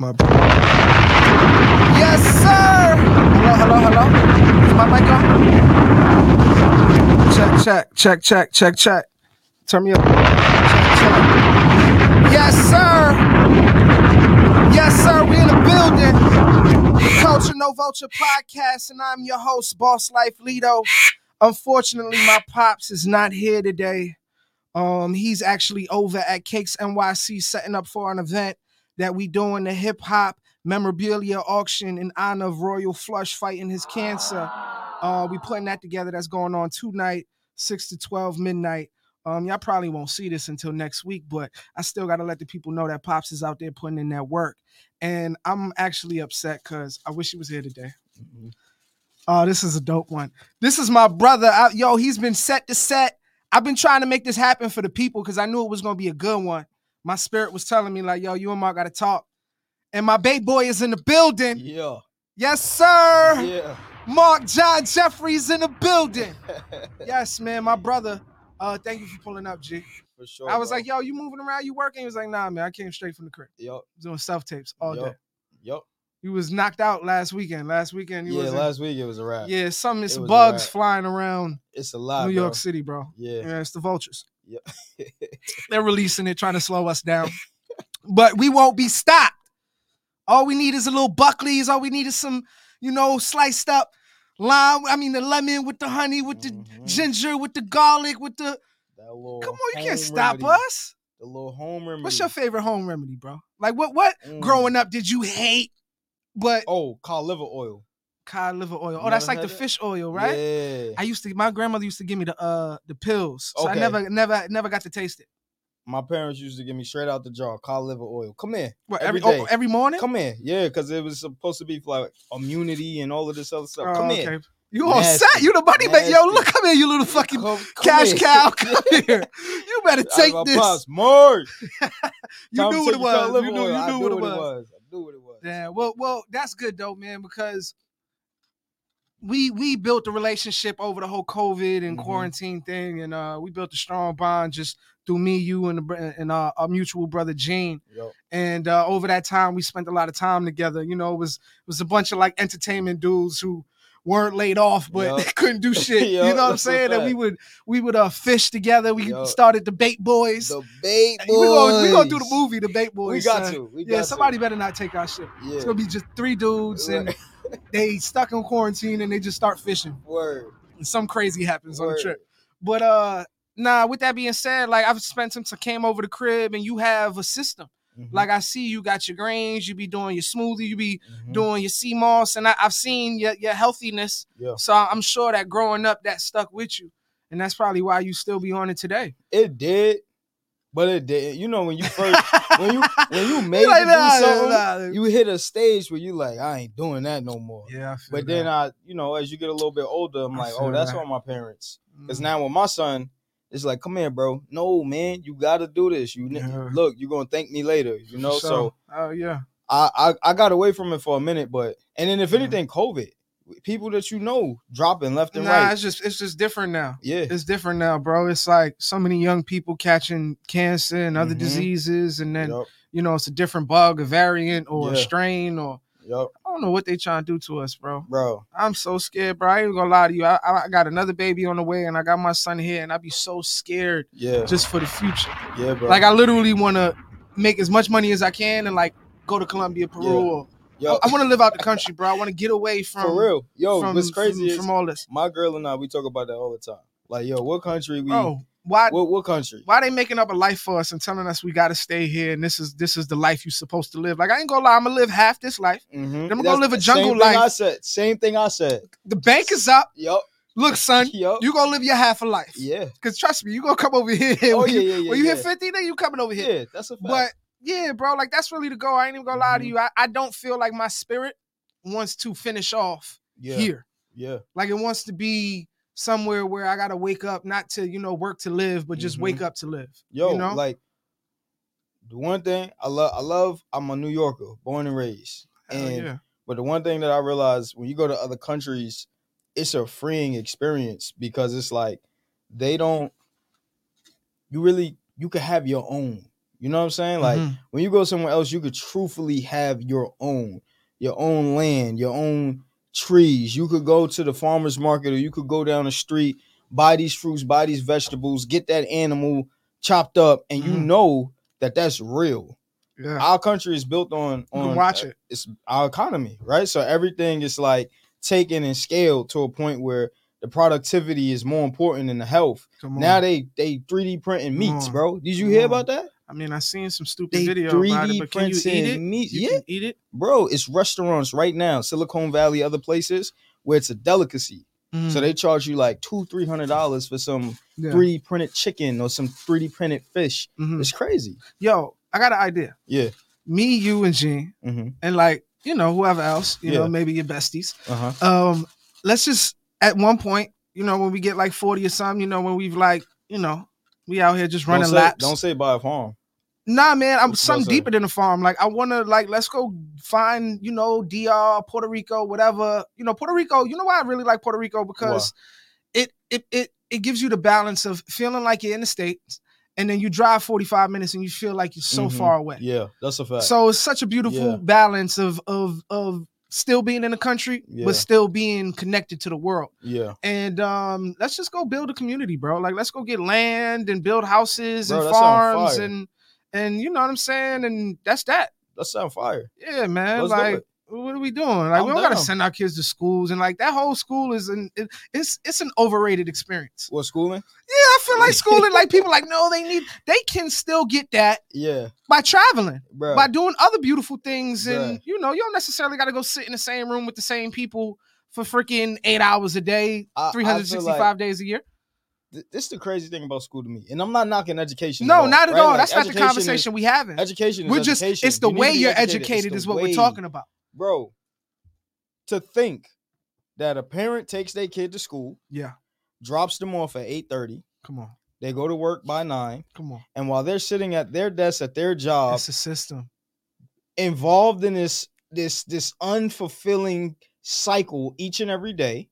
My bad. Yes, sir. Hello, hello, hello. Is my mic on? Check, check, check, check, check, check. Turn me up. Check, check. Yes, sir. Yes, sir. We in the building. Culture No Vulture podcast, and I'm your host, Boss Life Lido. Unfortunately, my pops is not here today. Um, he's actually over at Cakes NYC setting up for an event that we doing the hip hop memorabilia auction in honor of Royal Flush fighting his cancer. Uh, we putting that together. That's going on tonight, six to twelve midnight. Um, y'all probably won't see this until next week, but I still gotta let the people know that Pops is out there putting in that work. And I'm actually upset because I wish he was here today. Oh, this is a dope one. This is my brother. I- yo, he's been set to set. I've been trying to make this happen for the people because I knew it was gonna be a good one. My spirit was telling me, like, yo, you and Marc gotta talk. And my baby boy is in the building. Yeah. Yes, sir. Yeah. Marc John Jefferies in the building. Yes, man, my brother. Uh, thank you for pulling up, G. For sure. I was bro. like, yo, you moving around? You working? He was like, nah, man, I came straight from the crib. Yup. Doing self tapes all yup, day. Yup. He was knocked out last weekend. Last weekend, he Yeah, was in- last week it was a wrap. yeah, some it's It bugs flying around It's a lot. New York bro. City, bro. Yeah. Yeah, it's the vultures. Yep. They're releasing it, trying to slow us down. but we won't be stopped. All we need is a little Buckley's. All we need is some, you know, sliced up lime. I mean, the lemon with the honey, with the Mhm. ginger, with the garlic, with the. Come on, you can't stop remedy. us. The little home remedy. What's your favorite home remedy, bro? Like, what? What Mm. growing up did you hate? But Oh, cod liver oil. Cod liver oil. Oh, that's like the that? fish oil, right? Yeah. I used to. My grandmother used to give me the uh the pills, so I never, never, never got to taste it. My parents used to give me straight out the jar cod liver oil. Come here. What Every every oh, every morning? Come here. Yeah, because it was supposed to be for like immunity and all of this other stuff. Oh, Come here. okay. You all Nasty. set? You the money man? Yo, look, come here, you little fucking Come- come cash here. cow. Come here. You better take this. pops. Marc. You knew what it was. You knew, you knew what it was. I knew what it was. Yeah, well, well, that's good though, man, because we we built a relationship over the whole COVID and Mhm. quarantine thing, and uh, we built a strong bond just through me, you, and the, and uh, our mutual brother Gene. Yup. And uh, over that time, we spent a lot of time together. You know, it was it was a bunch of like entertainment dudes who weren't laid off, but they couldn't do shit. you know what I'm saying? That we would we would uh fish together. We Yup. started the Bait Boys. The bait boys. gonna we gonna do the movie, the Bait Boys. We got son. to. We Yeah, somebody to. better not take our shit. Yeah. It's gonna be just three dudes and Right. they stuck in quarantine and they just start fishing. Word. And some crazy happens on the trip. But uh nah, with that being said, like I've spent some time came over the crib and you have a system. Mhm. Like I see you got your grains, you be doing your smoothie, you be Mhm. doing your sea moss, and I, I've seen your, your healthiness. Yeah. So I'm sure that growing up that stuck with you. And that's probably why you still be on it today. It did, but it did. You know when you first when you when you made Like, to do nah, something, nah. you hit a stage where you like, I ain't doing that no more. yeah, But then I, you know, as you get a little bit older, I'm I like, oh, that's that. on my parents. Because Mm. now with my son, it's like, come here, bro. No, man, you got to do this. You Yeah. look, you're gonna thank me later. You know, so oh yeah. I, I I got away from it for a minute, but and then if Yeah. anything, COVID, people that you know dropping left and Nah, right. it's just it's just different now. Yeah, It's different now, bro. It's like so many young people catching cancer and other Mhm. diseases, and then yup, you know it's a different bug, a variant, or a strain, or yup, I don't know what they trying to do to us, bro. bro. I'm so scared, bro. I ain't gonna lie to you. I, I I got another baby on the way, and I got my son here, and I be so scared Yeah, just for the future. yeah, bro. Like I literally want to make as much money as I can, and like go to Colombia, Peru, Yeah. or Yo, I, want to live out the country, bro. I want to get away from for real, yo, from, what's crazy from, is from all this. my girl and I we talk about that all the time. Like, yo, what country we? Bro, why What what country? why they making up a life for us and telling us we gotta stay here and this is this is the life you're supposed to live? Like I ain't gonna lie, I'm gonna live half this life. Mhm. I'm gonna go live a jungle same thing I said. Same thing I said. The bank is up. Yup. Look, son, Yup. you gonna live your half a life. Yeah. Cause trust me, you gonna come over here. Oh when yeah, you, yeah, yeah. when you yeah. hit 50, then you coming over here. Yeah, that's a fact. But yeah, bro, like that's really the goal. I ain't even gonna lie to Mhm. you. I, I don't feel like my spirit wants to finish off yeah, here. yeah, Like it wants to be somewhere where I gotta wake up, not to, you know, work to live, but just Mhm. wake up to live. yo, you know? like the one thing I love, I love. I'm a New Yorker, born and raised. Hell and yeah. but the one thing that I realized when you go to other countries, it's a freeing experience because it's like they don't. You really you can have your own. You know what I'm saying? Like Mhm. when you go somewhere else, you could truthfully have your own, your own land, your own trees. You could go to the farmer's market or you could go down the street, buy these fruits, buy these vegetables, get that animal chopped up, and you Mhm. know that that's real. yeah, Our country is built on on watch uh, it. It's our economy, right? So everything is like taken and scaled to a point where the productivity is more important than the health. Come on. Now they they 3D printing meats, bro. Did you Come hear on. about that? I mean, I seen some stupid They video 3D about it, but can you eat it? meat. You Yeah, can eat it. bro. It's restaurants right now, Silicon Valley, other places where it's a delicacy. So Mhm. they charge you like two, three hundred dollars for some Yeah. 3D printed chicken or some 3D printed fish. Mhm. It's crazy. Yo, I got an idea. Yeah. Me, you, and Gene, hmm and like you know whoever else, you Yeah. know maybe your besties. Uh huh. Um, let's just at one point, you know, when we get like forty or something, you know, when we've like, you know, we out here just Don't running say, laps. don't say buy a farm. Nah, man, I'm What you something about deeper than the farm. Like I want to like let's go find you know DR, Puerto Rico, whatever. You know, Puerto Rico. You know why I really like Puerto Rico because it it it it gives you the balance of feeling like you're in the states, and then you drive 45 minutes and you feel like you're so Mhm. far away. Yeah, that's a fact. So it's such a beautiful Yeah. balance of of of still being in the country, Yeah. but still being connected to the world. yeah, And um, let's just go build a community, bro. Like let's go get land and build houses Bro, and farms and and you know what I'm saying. And that's that. that sound fire. Yeah, man. Let's like what are we doing? Like I'm we don't gotta send our kids to schools and like that whole school is an it, it's it's an overrated experience. What schooling? Yeah, I feel like schooling like people like no, they need they can still get that Yeah, by traveling. bro. by doing other beautiful things and you know you don't necessarily got to go sit in the same room with the same people for freaking eight hours a day I- I 365 like days a year th- this is the crazy thing about school to me, and I'm not knocking education. no at not at right? all Like, that's not the education is- conversation we having Education we're just education. it's the You way you're It's educated is what way- we're talking about bro. To think that a parent takes their kid to school, yeah drops them off at eight thirty, come on they go to work by nine, come on and while they're sitting at their desk at their job, it's a system involved in this this this unfulfilling cycle each and every day,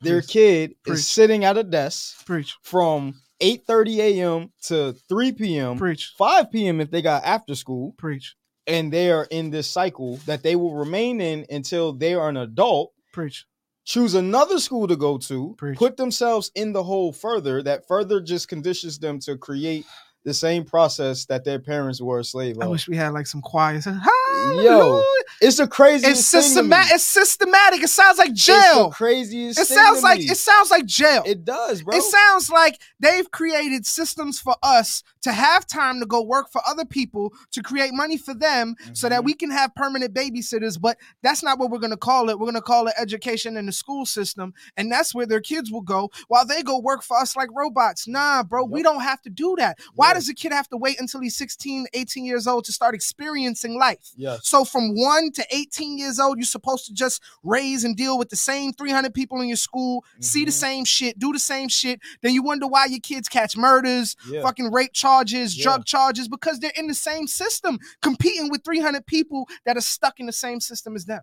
their Preach. kid Preach. is sitting at a desk preach from 8:30 a.m. to 3 p.m. preach 5 p.m. if they got after school, preach and they are in this cycle that they will remain in until they are an adult. preach Choose another school to go to, Preach. put themselves in the hole further. That further just conditions them to create the same process that their parents were a slave i of. wish we had like some choir Yo, it's the craziest it's thing to me. systematic it's systematic it sounds like It's the jail craziest. it sounds like me. it sounds like jail It does, bro. It sounds like they've created systems for us to have time to go work for other people to create money for them so that Mhm. we can have permanent babysitters. But that's not what we're going to call it. We're going to call it education in the school system. And that's where their kids will go while they go work for us like robots. Nah, bro, we don't have to do that. Why Yeah. Does a kid have to wait until he's 16, 18 years old to start experiencing life? yes. So from one to 18 years old, you're supposed to just raise and deal with the same 300 people in your school, see the Mhm. same shit, do the same shit. Then you wonder why your kids catch murders, Yeah. fucking rape charges, Yeah. drug charges, because they're in the same system, competing with 300 people that are stuck in the same system as them.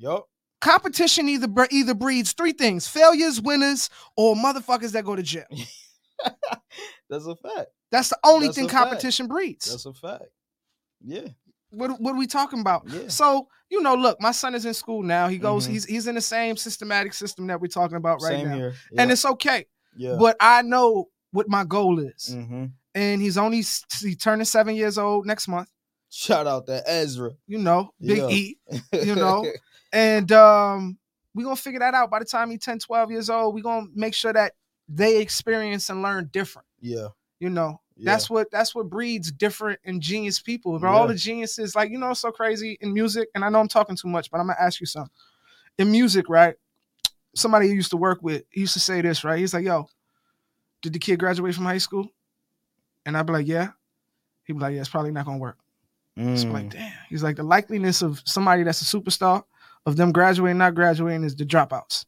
Yup. Competition either either breeds three things: failures, winners, or motherfuckers that go to jail. That's a fact. That's the only That's thing a fact. competition breeds. That's a fact. Yeah. what, what are we talking about? Yeah. So, you know, look, my son is in school now. He goes, Mhm. he's he's in the same systematic system that we're talking about right Same now. here. And it's okay. yeah. But I know what my goal is. hmm And he's only he turning seven years old next month. Shout out to Ezra. You know, Big Yeah. E. You know? And um, we're gonna figure that out by the time he's 10, 12 years old. We're gonna make sure that they experience and learn different. yeah. You know, Yeah. that's what that's what breeds different and genius people. Bro, all the geniuses, like you know, it's so crazy in music. And I know I'm talking too much, but I'm gonna ask you something. In music, right? Somebody you used to work with, he used to say this, right? He's like, "Yo, did the kid graduate from high school?" And I'd be like, "Yeah." He'd be like, "Yeah, it's probably not gonna work." So I'm like, Mm. damn. He's like, the likeliness of somebody that's a superstar of them graduating, not graduating, is the dropouts.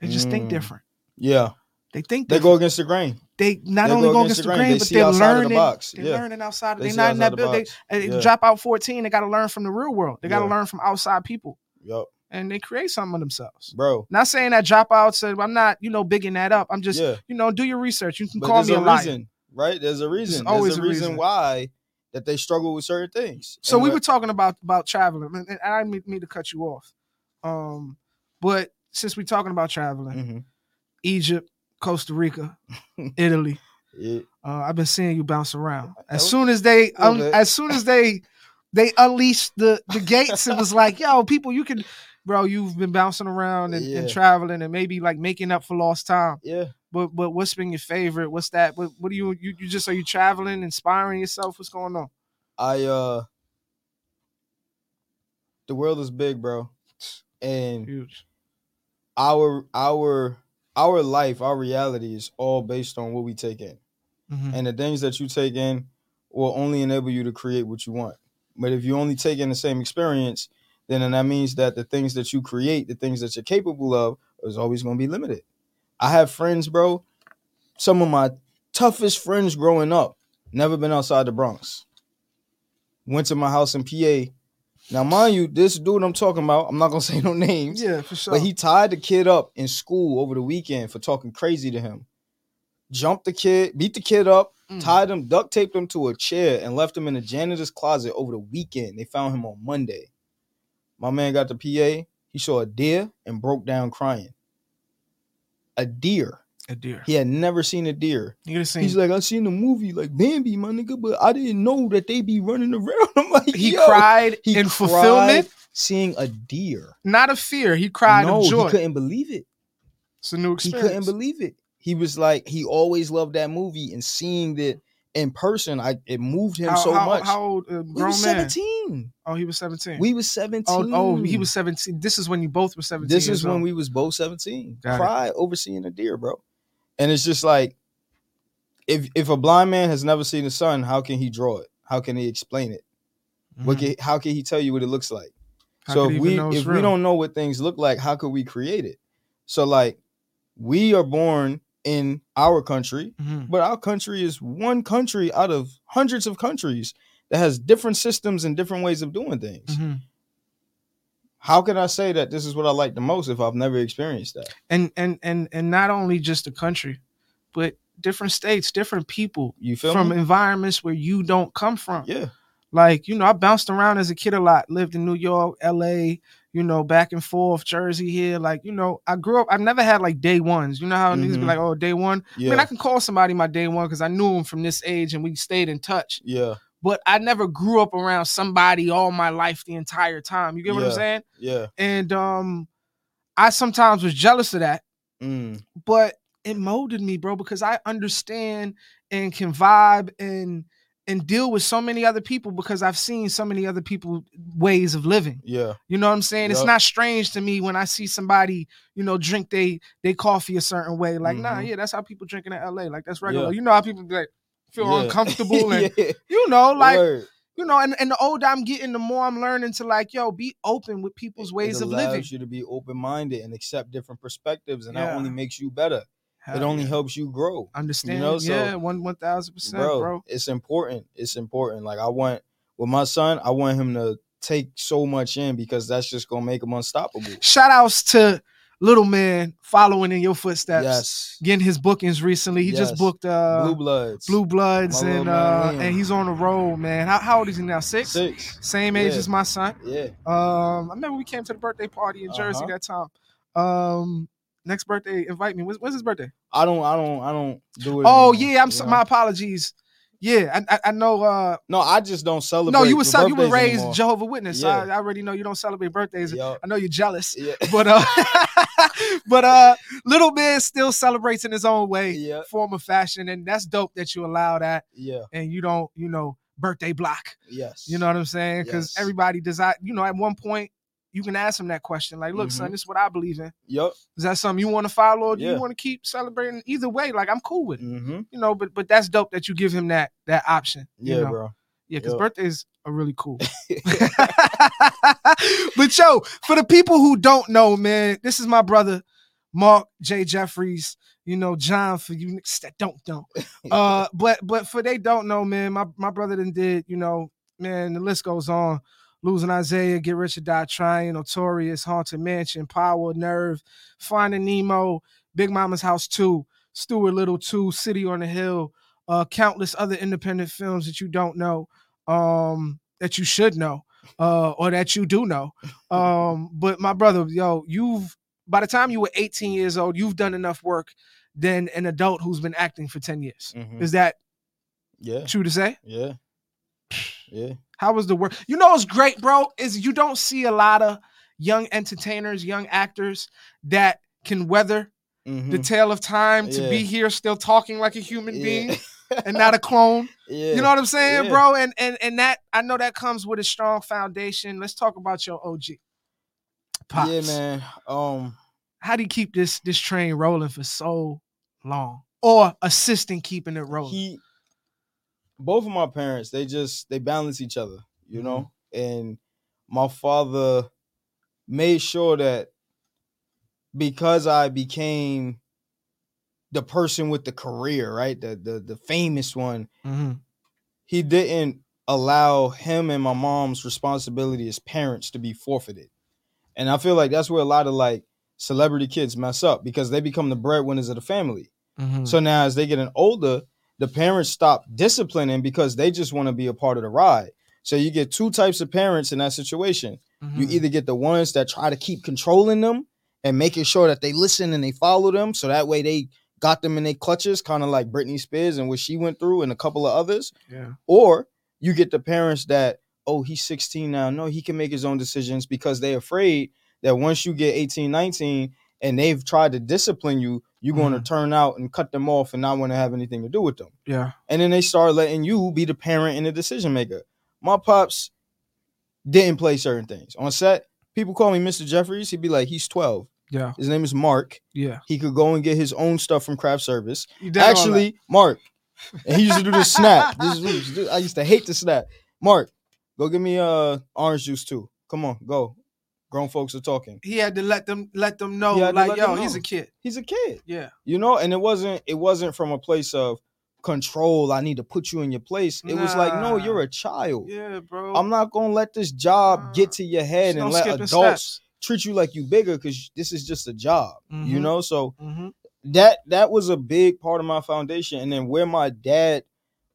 They just think Mm. different. yeah. They think They go against the grain. They not they only go against against the the grain, they but they're of the learning. box. They're Yeah. learning outside. They They're see not in that the build. They, Yeah. drop out 14. They got to learn from the real world. They got to Yeah. learn from outside people, Yup. and they create something of themselves. Bro. Not saying that dropouts. uh, I'm not, you know, bigging that up. I'm just, you know, do your research. You can But call me a, a reason. right? There's a reason. always There's a a reason, reason. why that they struggle with certain things. So And we were talking about about traveling, and I didn't mean- mean to cut you off. Um, but since we're talking about traveling, Mhm. Egypt, Costa Rica, Italy, Yeah, uh, I've been seeing you bounce around. As soon as they, un- as soon as they, they unleashed the the gates, it was like, yo, people, you can, bro, you've been bouncing around and, and traveling and maybe like making up for lost time. yeah. But but what's been your favorite? What's that? What what do you you, you just are you traveling, inspiring yourself? What's going on? I uh the world is big, bro. And Huge. our our our life, our reality is all based on what we take in. Mhm. And the things that you take in will only enable you to create what you want. But if you only take in the same experience, then that means that the things that you create, the things that you're capable of, is always going to be limited. I have friends, bro. Some of my toughest friends growing up never been outside the Bronx. Went to my house in PA. Now, mind you, this dude I'm talking about, I'm not gonna say no names. Yeah, for sure. But he tied the kid up in school over the weekend for talking crazy to him. Jumped the kid, beat the kid up, Mm. tied him, duct taped him to a chair, and left him in the janitor's closet over the weekend. They found him on Monday. My man got the PA. He saw a deer and broke down crying. A deer. A deer. He had never seen a deer. You gotta see. He's like, I seen the movie like Bambi, my nigga, but I didn't know that they be running around. I'm like, he yo. cried He in cried fulfillment, seeing a deer. not of fear. He cried no, of joy. he couldn't believe it. it's a new experience. he couldn't believe it. He was like, he always loved that movie and seeing it in person, I it moved him how, so how, much. How old? Uh, we grown was man. 17. Oh, he was seventeen. We was 17. oh, oh, he was seventeen. This is when you both were seventeen. This is when old. we was both 17. Got it. Cried over seeing a deer, bro. And it's just like if if a blind man has never seen the sun, how can he draw it? How can he explain it? What Mhm. can, how can he tell you what it looks like? How so if we if we don't know what things look like, how could we create it? So like we are born in our country, Mhm. but our country is one country out of hundreds of countries that has different systems and different ways of doing things. Mhm. How can I say that this is what I like the most if I've never experienced that? and and and and not only just the country, but different states, different people You feel from me? environments where you don't come from. Yeah. Like, you know, I bounced around as a kid a lot, lived in New York, LA, you know, back and forth, Jersey here. Like, you know, I grew up, I've never had like day ones. You know how niggas be mm-hmm. like, oh, day one? Yeah. I mean, I can call somebody my day one because I knew him from this age and we stayed in touch. yeah. But I never grew up around somebody all my life the entire time. You get what I'm saying? Yeah. And um I sometimes was jealous of that Mm. but it molded me, bro, because I understand and can vibe and and deal with so many other people because I've seen so many other people ways of living. Yeah. You know what I'm saying? It's not strange to me when I see somebody, you know, drink they they coffee a certain way. Like, nah, Mhm. yeah, that's how people drinking in LA. Like that's regular. Yeah. You know how people be like feel Yeah. uncomfortable and yeah. you know, like Word. you know, and, and the older I'm getting, the more I'm learning to like, yo, be open with people's ways it of living. you to be open minded and accept different perspectives, and that only makes you better. Hell it only yeah. helps you grow. understand. You know, so- yeah, one one thousand percent, bro, bro. It's important. It's important. Like I want with my son, I want him to take so much in because that's just gonna make him unstoppable. shout outs to little man following in your footsteps Yes. getting his bookings recently he just booked uh Blue Bloods. blue bloods My and man uh Liam. and he's on the road man how, how old is he now six? Six. same age Yeah. as my son Yeah. um i remember we came to the birthday party in jersey Uh-huh. that time um next birthday invite me when's, when's his birthday I don't I don't I don't do it. oh anymore, yeah i'm so, my apologies yeah I, I know uh No, I just don't celebrate. no you were you were raised anymore. jehovah witness so I, I already know you don't celebrate birthdays Yup. i know you're jealous Yeah. but uh but uh little man still celebrates in his own way Yeah. form of fashion and that's dope that you allow that Yeah. and you don't you know birthday block Yes. you know what i'm saying because Yes. everybody desire you know at one point you can ask them that question like look son Mhm. this is what i believe in Yep. is that something you want to follow or do Yeah. you want to keep celebrating either way like i'm cool with it Mm-hmm. you know but but that's dope that you give him that that option you Yeah, know? bro. yeah because Yup. birthdays are really cool but yo, for the people who don't know, man, this is my brother, Marc J. Jefferies. You know, John, for you niggas that don't know. Uh, but but for they don't know, man, my, my brother then did, you know, man, the list goes on. Losing Isaiah, Get Rich or Die Trying, Notorious, Haunted Mansion, Power, Nerve, Finding Nemo, Big Mama's House 2, Stuart Little 2, City on the Hill, uh, countless other independent films that you don't know, um, that you should know, uh, or that you do know. Um, but my brother, yo, you've by the time you were 18 years old, you've done enough work than an adult who's been acting for 10 years. Mhm. Is that Yeah, true to say? yeah, yeah. How was the work? You know what's great, bro, is you don't see a lot of young entertainers, young actors that can weather Mhm. the tale of time to be here still talking like a human Yeah. being and not a clone. yeah. You know what I'm saying, Yeah. bro? And and and that I know that comes with a strong foundation. Let's talk about your OG. Pops. Yeah, man. Um, How do you keep this this train rolling for so long? Or assisting keeping it rolling? he, both of my parents, they just they balance each other, you know. Mm-hmm. And my father made sure that because I became the person with the career, right, the the the famous one, Mhm. he didn't allow him and my mom's responsibility as parents to be forfeited. And I feel like that's where a lot of like celebrity kids mess up because they become the breadwinners of the family. Mhm. So now as they getting older, the parents stop disciplining because they just want to be a part of the ride. So you get two types of parents in that situation. You Mhm. either get the ones that try to keep controlling them and making sure that they listen and they follow them. So that way they got them in their clutches, kind of like Britney Spears and what she went through and a couple of others. yeah. Or you get the parents that, oh, he's 16 now. No, he can make his own decisions because they're afraid that once you get 18, 19, and they've tried to discipline you, you're going to turn out and cut them off and not want to have anything to do with them. Yeah. And then they start letting you be the parent and the decision maker. My pops didn't play certain things. On set, people call me Mr. Jefferies. He'd be like, he's 12. Yeah. His name is Marc. Yeah. He could go and get his own stuff from craft service. You did all that. Actually, Marc, and he used to do the snap. This is, I used to hate the snap. Marc, go get me uh orange juice too. Come on, go. Grown folks are talking. he had to let them let them know, like, yo, them he's a kid. He's a kid, Yeah. you know. And it wasn't. It wasn't from a place of control. I need to put you in your place. It was like, no, you're a child. Yeah, bro. I'm not gonna let this job Nah. get to your head Just and let adults steps. treat you like you bigger because this is just a job. You Mhm. know, so Mhm. that that was a big part of my foundation and then where my dad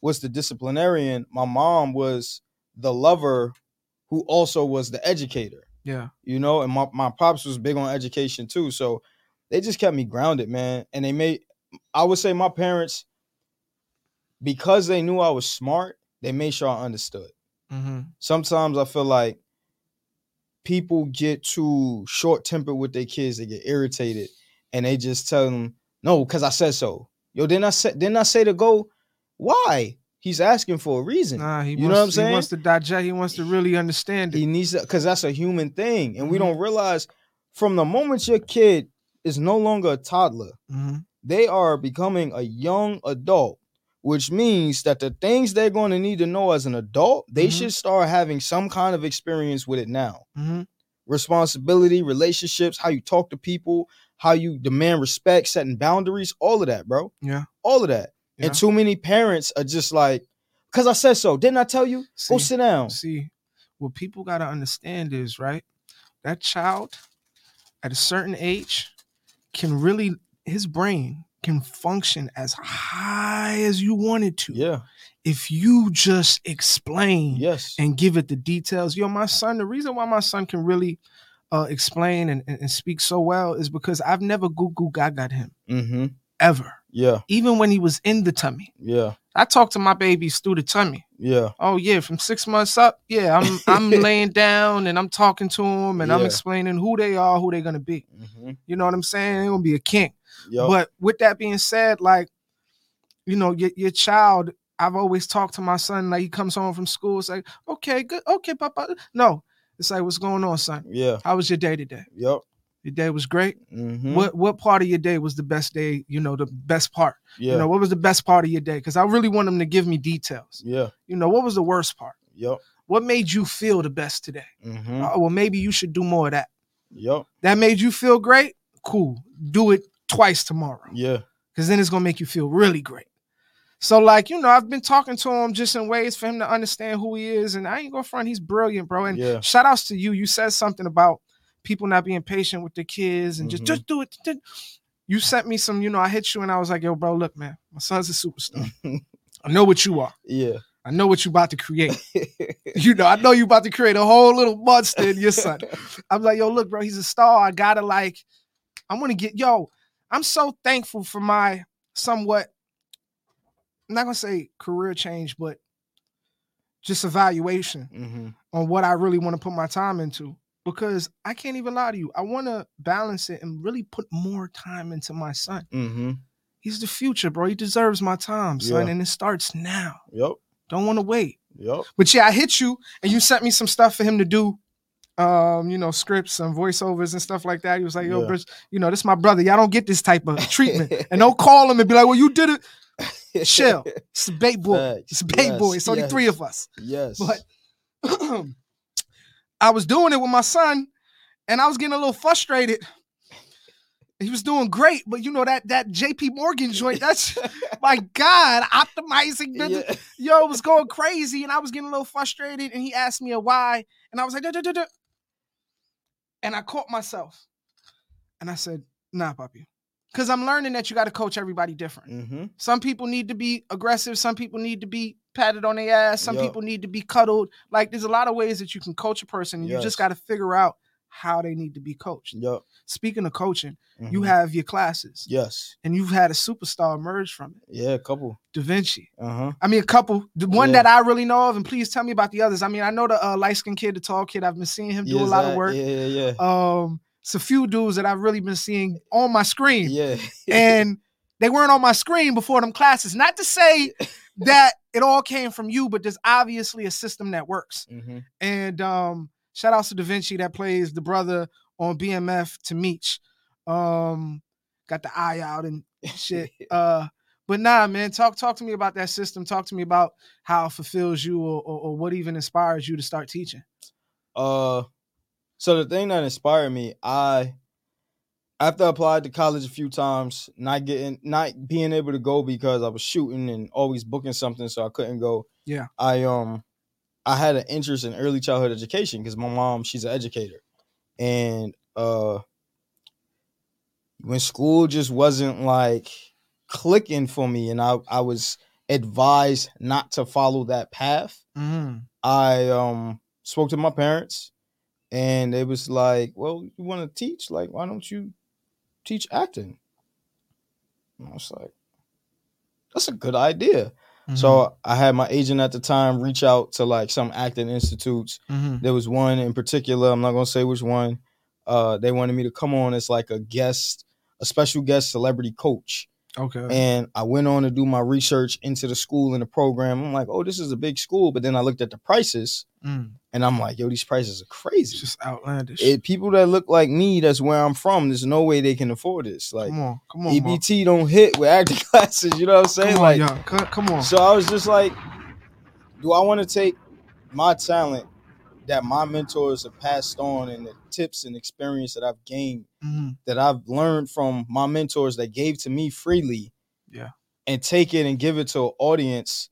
was the disciplinarian my mom was the lover who also was the educator Yeah. you know and my, my pops was big on education too so they just kept me grounded man and they made i would say my parents because they knew i was smart they made sure i understood Mm-hmm. sometimes i feel like people get too short tempered with their kids they get irritated and they just tell them no because i said so yo didn't i say didn't i say to go why he's asking for a reason Nah, he You know what I'm saying? He wants to digest. He wants to really understand it. he needs to because that's a human thing and we Mhm. don't realize from the moment your kid is no longer a toddler hmm they are becoming a young adult which means that the things they're going to need to know as an adult they Mhm. should start having some kind of experience with it now hmm responsibility, relationships, how you talk to people, how you demand respect, setting boundaries, all of that, bro. Yeah. All of that. Yeah. And too many parents are just like, because I said so. Didn't I tell you? Go sit down. See, what people got to understand is, right, that child at a certain age can really, his brain can function as high as you want it to. Yeah. If you just explain Yes. and give it the details. Yo, my son, the reason why my son can really uh, explain and, and, and speak so well is because I've never goo goo gaga him Mm-hmm. ever, Yeah. even when he was in the tummy. Yeah. I talk to my babies through the tummy. Yeah. Oh yeah, from six months up, yeah, I'm I'm laying down and I'm talking to them and I'm explaining who they are, who they're gonna be. Mm-hmm. You know what I'm saying? They're gonna be a king. Yep. But with that being said, like, you know, your your child, I've always talked to my son, like he comes home from school, it's like, okay, good, okay, papa. No. It's like, what's going on, son? yeah. How was your day today? Yep. Your day was great. Mm-hmm. What what part of your day was the best day? You know, the best part. Yeah. You know, what was the best part of your day? Because I really want them to give me details. yeah. You know, what was the worst part? Yep. What made you feel the best today? Mm-hmm. Oh, well, maybe you should do more of that. Yep. That made you feel great? Cool. Do it twice tomorrow. Yeah. Because then it's gonna make you feel really great. So, like, you know, I've been talking to him just in ways for him to understand who he is. And I ain't gonna front, he's brilliant, bro. And Yeah. shout outs to you. You said something about people not being patient with their kids and just Mhm. just do it. You sent me some, you know, I hit you and I was like, yo, bro, look, man, my son's a superstar. I know what you are. Yeah. I know what you about to create. You know, I know you about to create a whole little monster in your son. I'm like, yo, look, bro, he's a star. I gotta like, I'm gonna get yo. I'm so thankful for my somewhat, I'm not gonna say career change, but just evaluation hmm on what I really want to put my time into. Because I can't even lie to you. I want to balance it and really put more time into my son. hmm He's the future, bro. He deserves my time, son. Yeah. And it starts now. Yep. Don't want to wait. Yep. But yeah, I hit you and you sent me some stuff for him to do. Um, you know, scripts and voiceovers and stuff like that. He was like, yo, Yeah. Bruce, you know, this is my brother. Y'all don't get this type of treatment. and don't call him and be like, well, you did it. Shell, It's a bait boy. It's a bait Yes, boy. It's only yes. three of us. Yes. But I was doing it with my son, and I was getting a little frustrated. He was doing great, but you know that that JP Morgan joint, that's my God, optimizing yeah. yo, it was going crazy, and I was getting a little frustrated, and he asked me a why, and I was like, "Duh, duh, duh, duh." and I caught myself, and I said, nah, puppy. Because I'm learning that you got to coach everybody different. hmm Some people need to be aggressive. Some people need to be patted on the ass. Some Yup. people need to be cuddled. Like there's a lot of ways that you can coach a person. You Yes. just got to figure out how they need to be coached. Yep. Speaking of coaching, you Mhm. have your classes, Yes. and you've had a superstar emerge from it. Yeah. A couple. Da'Vinchi. Uh huh. I mean, a couple. The one Yeah. that I really know of, and please tell me about the others. I mean, I know the uh, light skinned kid, the tall kid. I've been seeing him do a lot of work. Yeah, yeah. Yeah. Um, it's a few dudes that I've really been seeing on my screen. Yeah. and they weren't on my screen before them classes. Not to say that it all came from you, but there's obviously a system that works. hmm And um, shout outs to Da'Vinchi that plays the brother on BMF to Meech. Um, got the eye out and shit. uh, but nah, man, talk talk to me about that system. Talk to me about how it fulfills you or, or, or what even inspires you to start teaching. Uh, so the thing that inspired me, I after I applied to college a few times, not getting, not being able to go because I was shooting and always booking something, so I couldn't go. Yeah. I um, I had an interest in early childhood education because my mom, she's an educator, and uh, when school just wasn't like clicking for me, and I I was advised not to follow that path. Mm-hmm. I um spoke to my parents and they was like, Well, you want to teach? Like, why don't you teach acting? And I was like, That's a good idea. Mm-hmm. So I had my agent at the time reach out to like some acting institutes. mm-hmm. There was one in particular, I'm not gonna say which one. Uh they wanted me to come on as like a guest, a special guest celebrity coach. okay. And I went on to do my research into the school and the program. I'm like, oh, this is a big school. But then I looked at the prices Mm. And I'm like, yo, these prices are crazy. It's just outlandish. It, people that look like me, that's where I'm from, there's no way they can afford this. Like, come on, come on. EBT don't hit with acting classes. You know what I'm saying? Come on, like, y'all. Co- Come on. so I was just like, do I want to take my talent that my mentors have passed on and the tips and experience that I've gained Mhm. that I've learned from my mentors that gave to me freely. Yeah. And take it and give it to an audience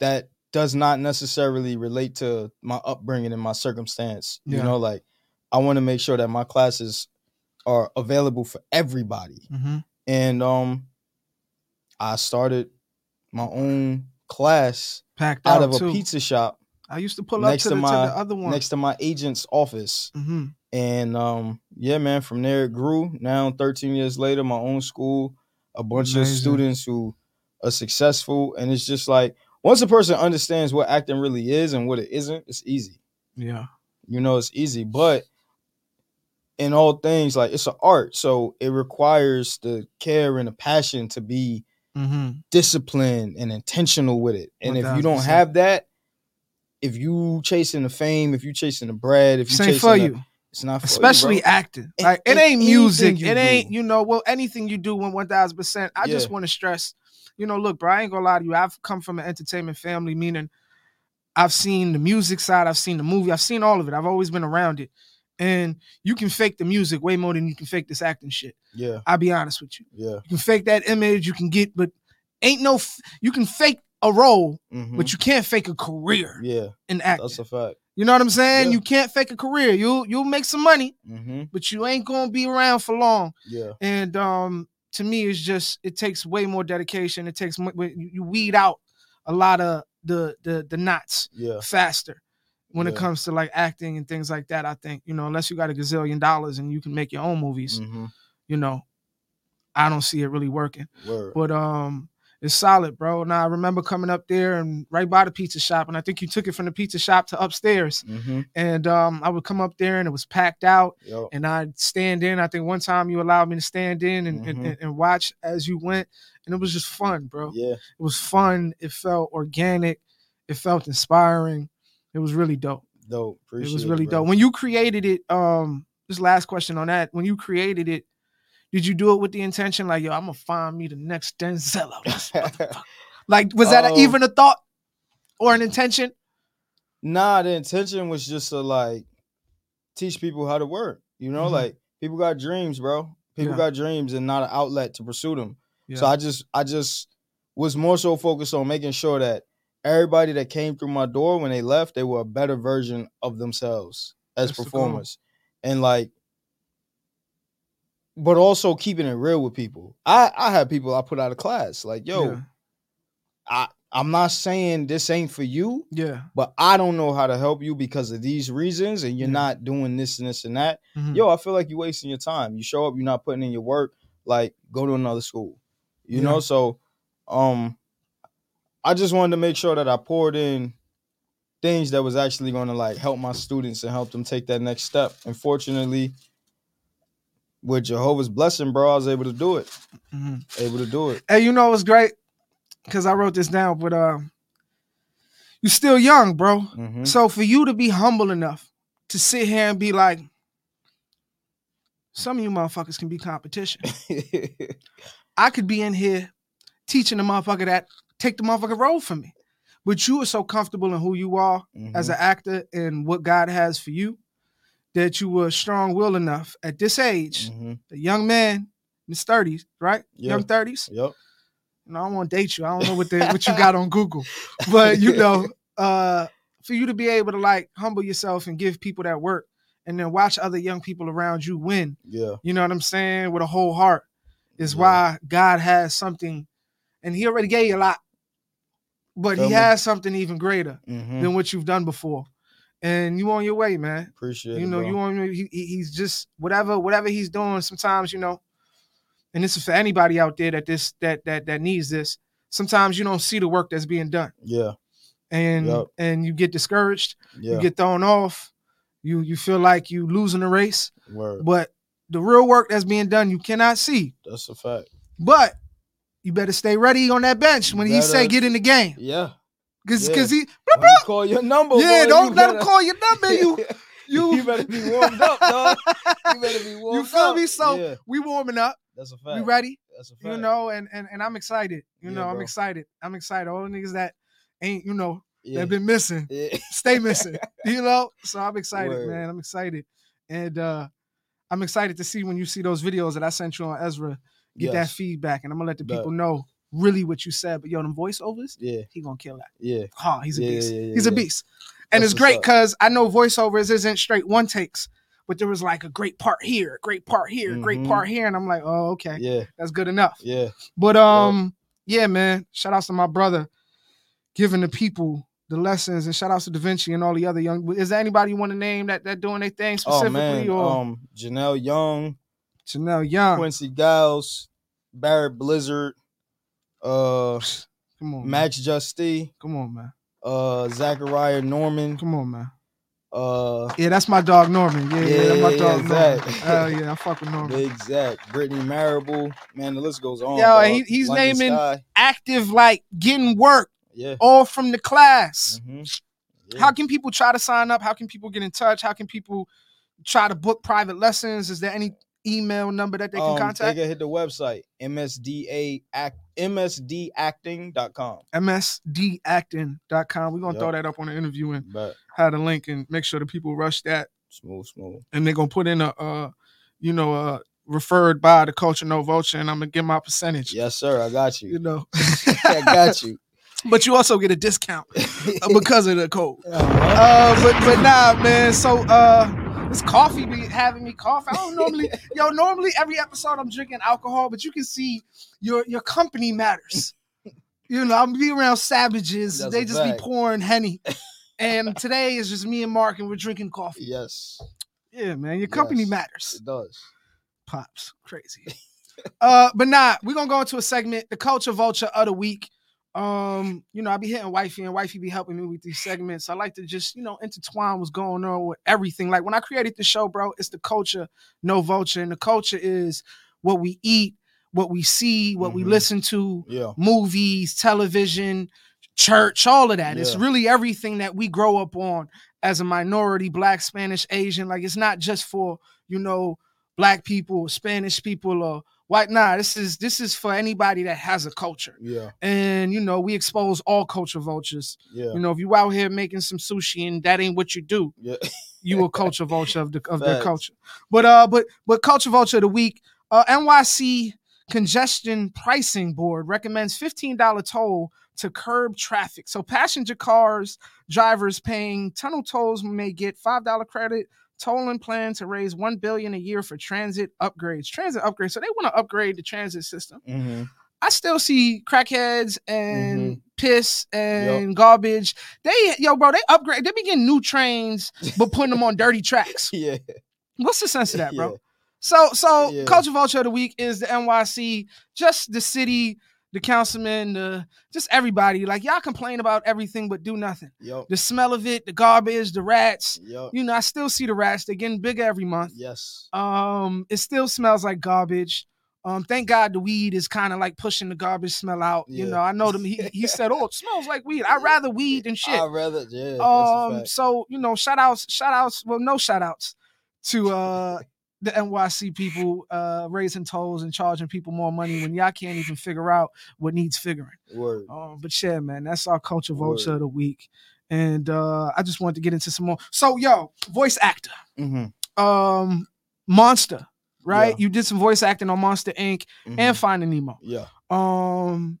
that does not necessarily relate to my upbringing and my circumstance. Yeah. You know, like I want to make sure that my classes are available for everybody. Mhm. And um I started my own class Packed out out, of a pizza shop I used to pull next up to, to the, my- to the other one. next to my agent's office. hmm And um, yeah, man, from there it grew. Now, 13 years later, my own school, a bunch Amazing. of students who are successful. And it's just like once a person understands what acting really is and what it isn't, it's easy. Yeah. You know, it's easy. But in all things, like it's an art. So it requires the care and the passion to be hmm disciplined and intentional with it. And if you don't have that, if you chasing the fame, if you chasing the bread, if you chasing for the- you, it's not for you, especially bro. acting. Like it in ain't music. you It ain't do. you know. Well, anything you do, when one thousand percent. I just want to stress. You know, look, bro. I ain't gonna lie to you. I've come from an entertainment family, meaning I've seen the music side. I've seen the movie. I've seen all of it. I've always been around it. And you can fake the music way more than you can fake this acting shit. Yeah, I'll be honest with you. yeah. You can fake that image. You can get, but ain't no. F- you can fake a role, mhm, but you can't fake a career yeah, in acting. that's a fact. You know what I'm saying? Yeah. You can't fake a career. You'll you'll make some money, hmm but you ain't gonna be around for long. Yeah, And um, to me is just it takes way more dedication. It takes you weed out a lot of the the the knots Yeah. faster when it comes to like acting and things like that. I think you know unless you got a gazillion dollars and you can make your own movies, hmm you know, I don't see it really working. Word. But um, it's solid, bro. Now I remember coming up there and right by the pizza shop, and I think you took it from the pizza shop to upstairs. hmm And um, I would come up there and it was packed out, Yo. and I'd stand in. I think one time you allowed me to stand in and, and, Mhm. and watch as you went, and it was just fun, bro. Yeah. It was fun. It felt organic. It felt inspiring. It was really dope. Dope. Appreciate it was really bro. dope. When you created it, um, this last question on that, when you created it, did you do it with the intention like, yo, I'm gonna find me the next Denzel? like, was that a- Um, even a thought or an intention? Nah, the intention was just to like teach people how to work. You know, Mhm. like people got dreams, bro. People Yeah. got dreams and not an outlet to pursue them. So I just I just was more so focused on making sure that everybody that came through my door when they left, they were a better version of themselves as That's performers. And like but also keeping it real with people. I I have people I put out of class like, yo, yeah. I I'm not saying this ain't for you, yeah. but I don't know how to help you because of these reasons, and you're Yeah. not doing this and this and that. Mhm. Yo, I feel like you're wasting your time. You show up, you're not putting in your work. Like, go to another school. You Yeah. know, so um, I just wanted to make sure that I poured in things that was actually going to like help my students and help them take that next step. And fortunately, with Jehovah's blessing, bro, I was able to do it. Mhm. Able to do it. Hey, you know what's great? Because I wrote this down, but um, you're still young, bro. Mhm. So for you to be humble enough to sit here and be like, some of you motherfuckers can be competition. I could be in here teaching the motherfucker that take the motherfucker role from me. But you are so comfortable in who you are as Mhm. an actor and what God has for you that you were strong willed enough at this age, Mhm. a young man in his 30s, right? Yeah. Young 30s. Yep. Know, I don't want to date you. I don't know what the, what you got on Google. But you know, uh, for you to be able to like humble yourself and give people that work and then watch other young people around you win Yeah. you know what I'm saying, with a whole heart, is Yeah. why God has something, and He already gave you a lot, but Feel He me? has something even greater Mhm. than what you've done before, and you on your way, man. Appreciate you it. know, bro. you on your, he, he- he's just whatever whatever he's doing. Sometimes you know, and this is for anybody out there that this that that that needs this. Sometimes you don't see the work that's being done, Yeah. and Yup. and you get discouraged, Yeah. you get thrown off, you you feel like you losing the race, Word. but the real work that's being done you cannot see. That's a fact. But you better stay ready on that bench when he say get in the game. Yeah. Cause, Yeah. 'cause he When he call your number. yeah, boy, don't let him call your number. You you you better be warmed up, dog. You better be warmed up. You feel up. me? So yeah, we warming up. that's a fact. We ready. That's a fact. You know, and and and I'm excited. You Yeah, know, I'm excited. I'm excited. All the niggas that ain't, you know, yeah. that been missing, yeah. stay missing. you know? So I'm excited, Word. man. I'm excited. And uh I'm excited to see when you see those videos that I sent you on Ezra, get that feedback. And I'm gonna let the people know really what you said. But yo, them voiceovers, Yeah, he gonna kill that. yeah, Oh, he's a Yeah, beast. yeah, yeah, he's a beast. And That's it's great because I know voiceovers isn't straight one takes, but there was like a great part here, a great part here, a great Mhm. part here. And I'm like, oh, okay, yeah, that's good enough. yeah. But um, yeah, man. Shout outs to my brother giving the people the lessons and shout outs to Da'Vinchi and all the other young is there anybody you want to name that that doing their thing Oh specifically man, or um, Janelle Young, Janelle Young? Quincy Giles, Barrett Blizzard, uh, Come on. Max Justy, Come on, man. uh, Zachariah Norman, Come on, man. uh, Yeah, that's my dog Norman. Yeah, yeah, that's my Yeah, dog Norman. Zach. Hell yeah, I fuck with Norman. Exact. Zach, Brittany Marable. Man, the list goes on. Yo, he- he's London naming- Sky. Active, like getting work Yeah. all from the class. mhm, yeah. How can people try to sign up? How can people get in touch? How can people try to book private lessons? Is there any email number that they can Um, contact? They can hit the website msda act msdacting.com. msdacting.com. We're gonna Yup. throw that up on the interview and But have the link and make sure the people rush that. smooth, smooth. And they're gonna put in a uh, you know, uh referred by the culture no vulture, and I'm gonna get my percentage. Yes, sir. I got You you. know. I got you. but you also get a discount uh, because of the code. Uh-huh. Uh, but but nah, man. So uh, This coffee be having me cough. I don't normally, yo, normally every episode I'm drinking alcohol, but you can see your your company matters. You know, I'm be around savages. That's they just be pouring henny. And today is just me and Marc, and we're drinking coffee. Yes, Yeah, man, your company Yes. matters. it does. Pops, crazy. uh, but nah, we're gonna go into a segment, the culture vulture of the week. Um, you know, I be hitting wifey and wifey be helping me with these segments. I like to just, you know, intertwine what's going on with everything. Like when I created the show, bro, it's the culture, no vulture. And the culture is what we eat, what we see, what we Mhm. listen to, Yeah, movies, television, church, all of that. It's really everything that we grow up on as a minority, black, Spanish, Asian. Like it's not just for, you know, black people, Spanish people, or white. Nah, this is this is for anybody that has a culture. yeah, And you know, we expose all culture vultures. yeah, You know, if you out here making some sushi and that ain't what you do, yeah. you a culture vulture of the of their culture. But uh, but but culture vulture of the week. Uh, NYC Congestion Pricing Board recommends fifteen dollar toll to curb traffic. So passenger cars, drivers paying tunnel tolls may get five dollar credit. Tolling plan to raise one billion a year for transit upgrades. Transit upgrades. So they want to upgrade the transit system. hmm I still see crackheads and Mm-hmm. piss and garbage. They yo, bro, they upgrade. They be getting new trains, but putting them on dirty tracks. Yeah, What's the sense of that, bro? Yeah. So, so Yeah. culture vulture of the week is the NYC, just the city, the councilman, the just everybody. Like y'all complain about everything but do nothing. Yep, The smell of it, the garbage, the rats. yep. You know, I still see the rats. They're getting bigger every month. Yes. Um, it still smells like garbage. Um, thank God the weed is kind of like pushing the garbage smell out. You know, I know them. He, he said, "Oh, it smells like weed." I'd rather weed than shit. I'd rather, yeah. Um, so you know, shout outs, shout outs, well, no shout outs to uh the NYC people uh raising tolls and charging people more money when y'all can't even figure out what needs figuring. Word. Um, but yeah, man, that's our culture vulture Word. of the week. And uh I just wanted to get into some more. So yo, voice actor. Mm-hmm. Um Monster, right? Yeah. You did some voice acting on Monster Inc. and Finding Nemo. yeah. Um,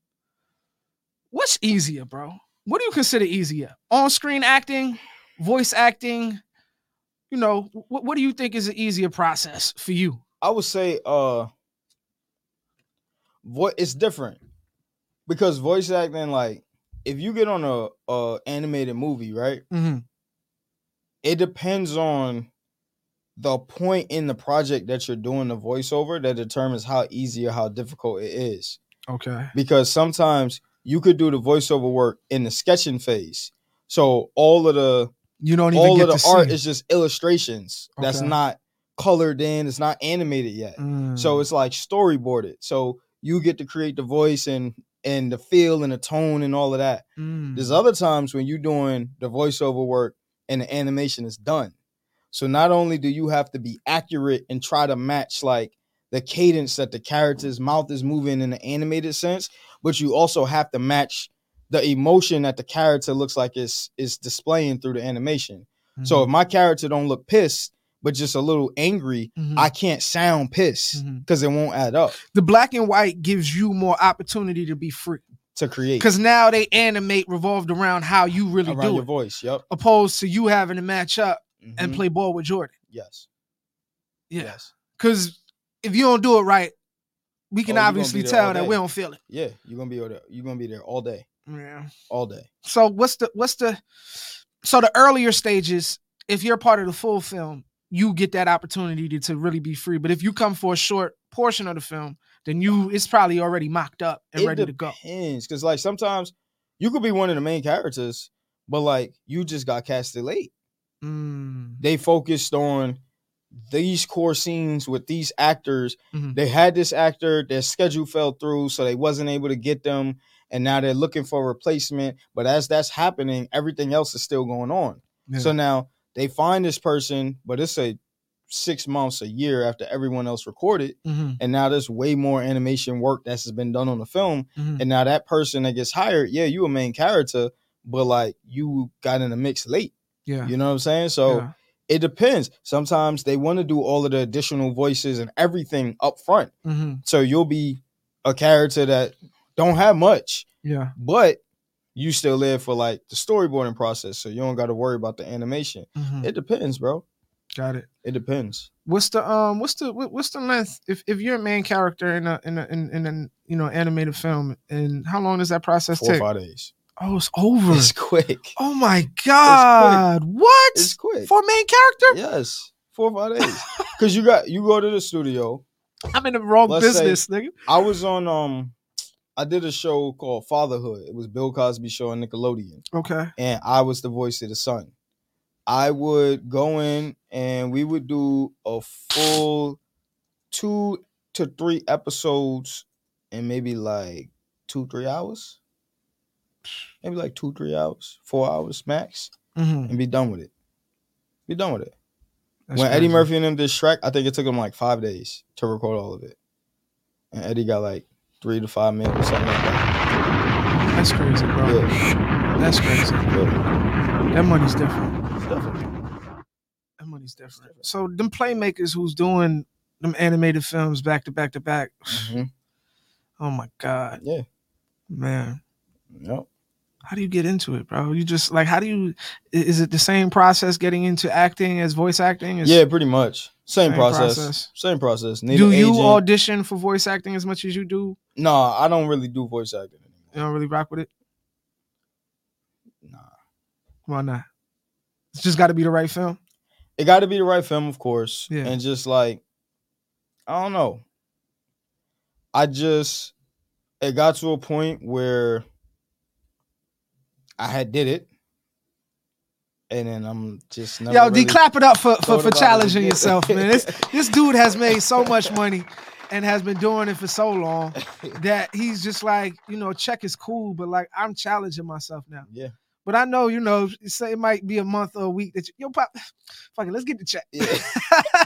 what's easier, bro? What do you consider easier? On-screen acting, voice acting. You know, what, what do you think is an easier process for you? I would say uh what it's different. Because voice acting, like, if you get on a, a animated movie, right? Mm-hmm. It depends on the point in the project that you're doing the voiceover that determines how easy or how difficult it is. Okay. Because sometimes you could do the voiceover work in the sketching phase. So all of the You don't even all of the art see. is just illustrations. That's not colored in, it's not animated yet. Mm. So it's like storyboarded. So you get to create the voice and and the feel and the tone and all of that. Mm. There's other times when you're doing the voiceover work and the animation is done. So not only do you have to be accurate and try to match like the cadence that the character's mouth is moving in the animated sense, but you also have to match the emotion that the character looks like is is displaying through the animation. So if my character don't look pissed, but just a little angry, Mhm. I can't sound pissed because it won't add up the black and white gives you more opportunity to be free to create because now they animate revolved around how you really around do your it, voice. Yep. opposed to you having to match up and Mhm. play ball with Jordan. yes. Yeah. Yes. Because if you don't do it right, we can Oh, obviously tell that we don't feel it. Yeah. You're gonna be there. You're gonna be there all day. Yeah. All day. So what's the what's the so the earlier stages, if you're part of the full film, you get that opportunity to, to really be free. But if you come for a short portion of the film, then you it's probably already mocked up and it ready to go. depends. Cause like sometimes you could be one of the main characters, but like you just got casted late. Mm, They focused on these core scenes with these actors. Mhm. They had this actor, their schedule fell through, so they wasn't able to get them. And now they're looking for a replacement. But as that's happening, everything else is still going on. yeah. So now they find this person, but it's a six months, a year after everyone else recorded. Mhm, And now there's way more animation work that's been done on the film. mhm. And now that person that gets hired, yeah, you a main character, but like you got in the mix late. yeah. You know what I'm saying? So yeah. it depends. Sometimes they want to do all of the additional voices and everything up front. Mhm, So you'll be a character that don't have much, yeah. but you still live for like the storyboarding process. So you don't got to worry about the animation. mhm. It depends, bro. Got it. It depends. What's the um? What's the what- what's the length? If if you're a main character in a in a in, in an you know animated film, and how long does that process Four or take? five days. Oh, it's over. It's quick. oh my god! What It's quick. for main character? Yes, four or five days. Because you got you go to the studio. I'm in the wrong Let's business, nigga. I was on um, I did a show called Fatherhood. It was Bill Cosby show on Nickelodeon, Okay. and I was the voice of the son. I would go in and we would do a full two to three episodes in maybe like two three hours, maybe like two three hours, four hours max, Mm-hmm. and be done with it. Be done with it. when Eddie Murphy and them did Shrek, I think it took them like five days to record all of it. And Eddie got like three to five minutes or something like that. That's crazy, bro. Yeah. That's crazy. Yeah. That money's different. Definitely. That money's different. So them playmakers who's doing them animated films back to back to back. Mhm. Oh my god, Yeah. man. Yep. How do you get into it, bro? You just like how do you? Is it the same process getting into acting as voice acting? Is, Yeah, pretty much. Same, Same process. process. Same process. Need Do you agent. audition for voice acting as much as you do? no, I don't really do voice acting anymore. You don't really rock with it. Nah. Why not? It's just got to be the right film. It got to be the right film, of course. Yeah. And just like, I don't know. I just, it got to a point where I had did it. And then I'm just never Yo, really D, clap it up for for, for challenging yourself, man. This this dude has made so much money and has been doing it for so long that he's just like, you know, check is cool, but like I'm challenging myself now. Yeah. But I know, you know, say it might be a month or a week that you, yo, pop, fuck it, let's get the check. Yeah.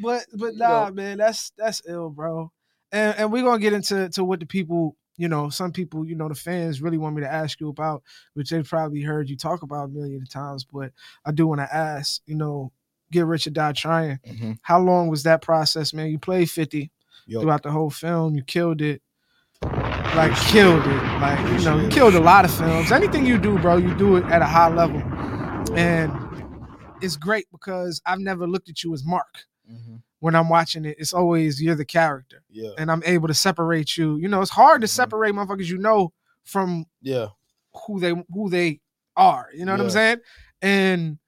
but but You nah, know. man, that's that's ill, bro. And and we're gonna get into to what the people, you know, some people, you know, the fans really want me to ask you about, which they've probably heard you talk about a million times. But I do want to ask, you know, get rich or die trying. Mhm. How long was that process, man? You played 50 Yo, throughout the whole film. You killed it. Like killed it. Like, you know, you killed a lot of films. Anything you do, bro, you do it at a high level. And it's great because I've never looked at you as Mark. mhm. When I'm watching it, it's always you're the character. yeah, And I'm able to separate you. You know, it's hard to Mhm. separate motherfuckers you know from yeah, who they who they are. You know what I'm saying? And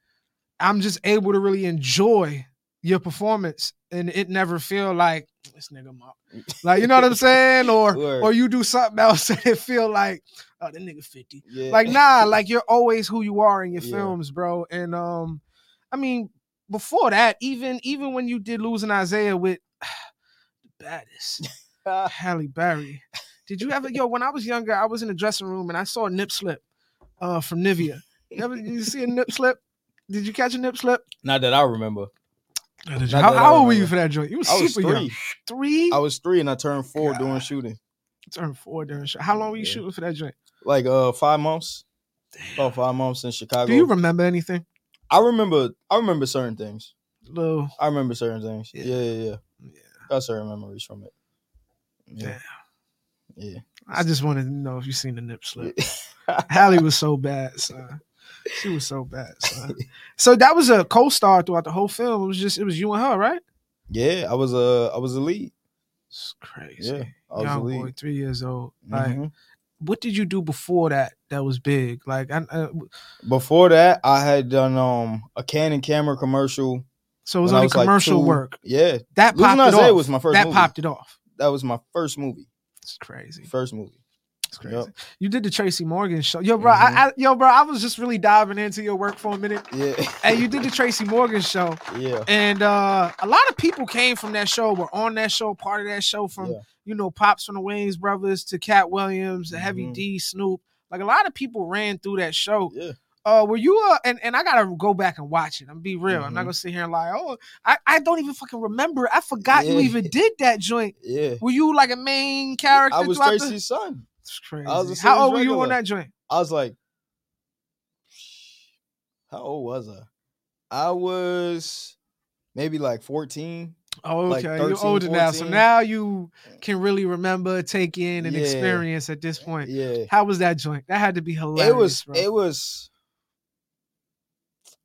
I'm just able to really enjoy your performance and it never feel like this nigga. Like you know what I'm saying? Or Word. or you do something else and it feel like, oh that nigga 50. yeah. Like nah, like you're always who you are in your Yeah. films, bro. And um, I mean, before that, even even when you did losing Isaiah with the baddest. Halle Berry. Did you ever, yo, when I was younger, I was in the dressing room and I saw a nip slip uh, from Nivea. You ever did you see a nip slip? Did you catch a nip slip? Not that I remember. Did you? Not How, that how old were you for that joint? You was I was super young. three. Three? I was three and I turned four God. during shooting. Turned four during show. How long were you Yeah. shooting for that joint? Like uh five months. About five months in Chicago. Do you remember anything? I remember I remember certain things. Little, I remember certain things. Yeah. Yeah, yeah, yeah. yeah. Got certain memories from it. Yeah. Yeah. I just wanted to know if you seen the nip slip. Halle was so bad, son. She was so bad, son. So that was a co-star throughout the whole film. It was just it was you and her, right? yeah, I was a I was a lead. It's crazy. Yeah. I was a Young lead. boy, three years old. Like, Mhm. What did you do before that? That was big. Like, I, I, Before that, I had done um a Canon camera commercial. so it was only like, commercial two- work. Yeah. That Losing popped it off. was my first that movie. popped it off. That was my first movie. It's crazy. First movie. It's crazy. Yup. You did the Tracy Morgan show, yo, bro. Mhm. I, I, yo, bro. I was just really diving into your work for a minute, Yeah. and you did the Tracy Morgan show, yeah. and uh, a lot of people came from that show, were on that show, part of that show, from Yeah. You know, pops from the Wayans brothers to Katt Williams, to Heavy. D, Snoop. Like a lot of people ran through that show. Yeah. Uh, were you uh and, and I gotta go back and watch it. I'm be real. I'm not Mhm. gonna sit here and lie. Oh, I, I don't even fucking remember. I forgot you even did that joint. Yeah. Were you like a main character? I was throughout the- Tracy's son. It's crazy. I was How old were you on that joint? I was like, how old was I? I was maybe like 14. Oh, like okay. You're 13, older now. So now you can really remember, take in, and Yeah. experience at this point. Yeah. How was that joint? That had to be hilarious. It was bro. it was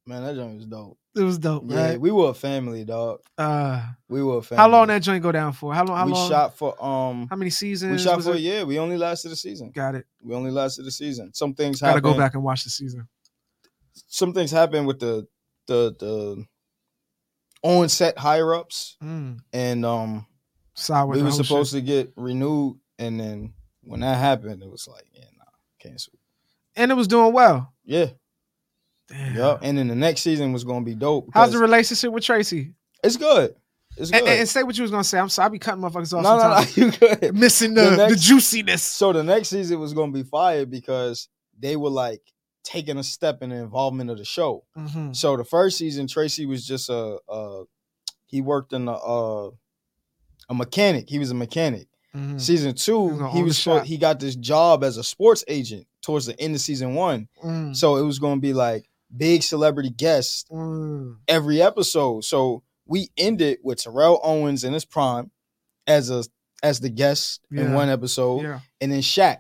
man, that joint was dope. It was dope, Yeah, right? we were a family, dog. Uh, We were a family. how long that joint go down for? How long? How we long? shot for um how many seasons? we shot was for a it? year. We only lasted a season. Got it. We only lasted a season. Some things Got to happened. go back and watch the season. Some things happened with the the the on set higher ups, Mm. and um Sour. we were supposed to get renewed, and then when that happened, it was like, yeah, nah, cancel. and it was doing well. Yeah, Damn. yeah. And then the next season was gonna be dope. How's the relationship with Tracy? It's good. It's good. And, and say what you was gonna say. I'm sorry. I be cutting motherfuckers off no, no, no, you good. Missing The the, the, next- juiciness. So the next season was gonna be fire because they were like taking a step in the involvement of the show. Mhm. So the first season, Tracy was just a, a he worked in a, a a mechanic. He was a mechanic. Mhm. Season two, he was he got this job as a sports agent towards the end of season one. Mm. So it was gonna be like big celebrity guests Mm. every episode. So we ended with Terrell Owens in his prime as a as the guest in one episode, Yeah. and then Shaq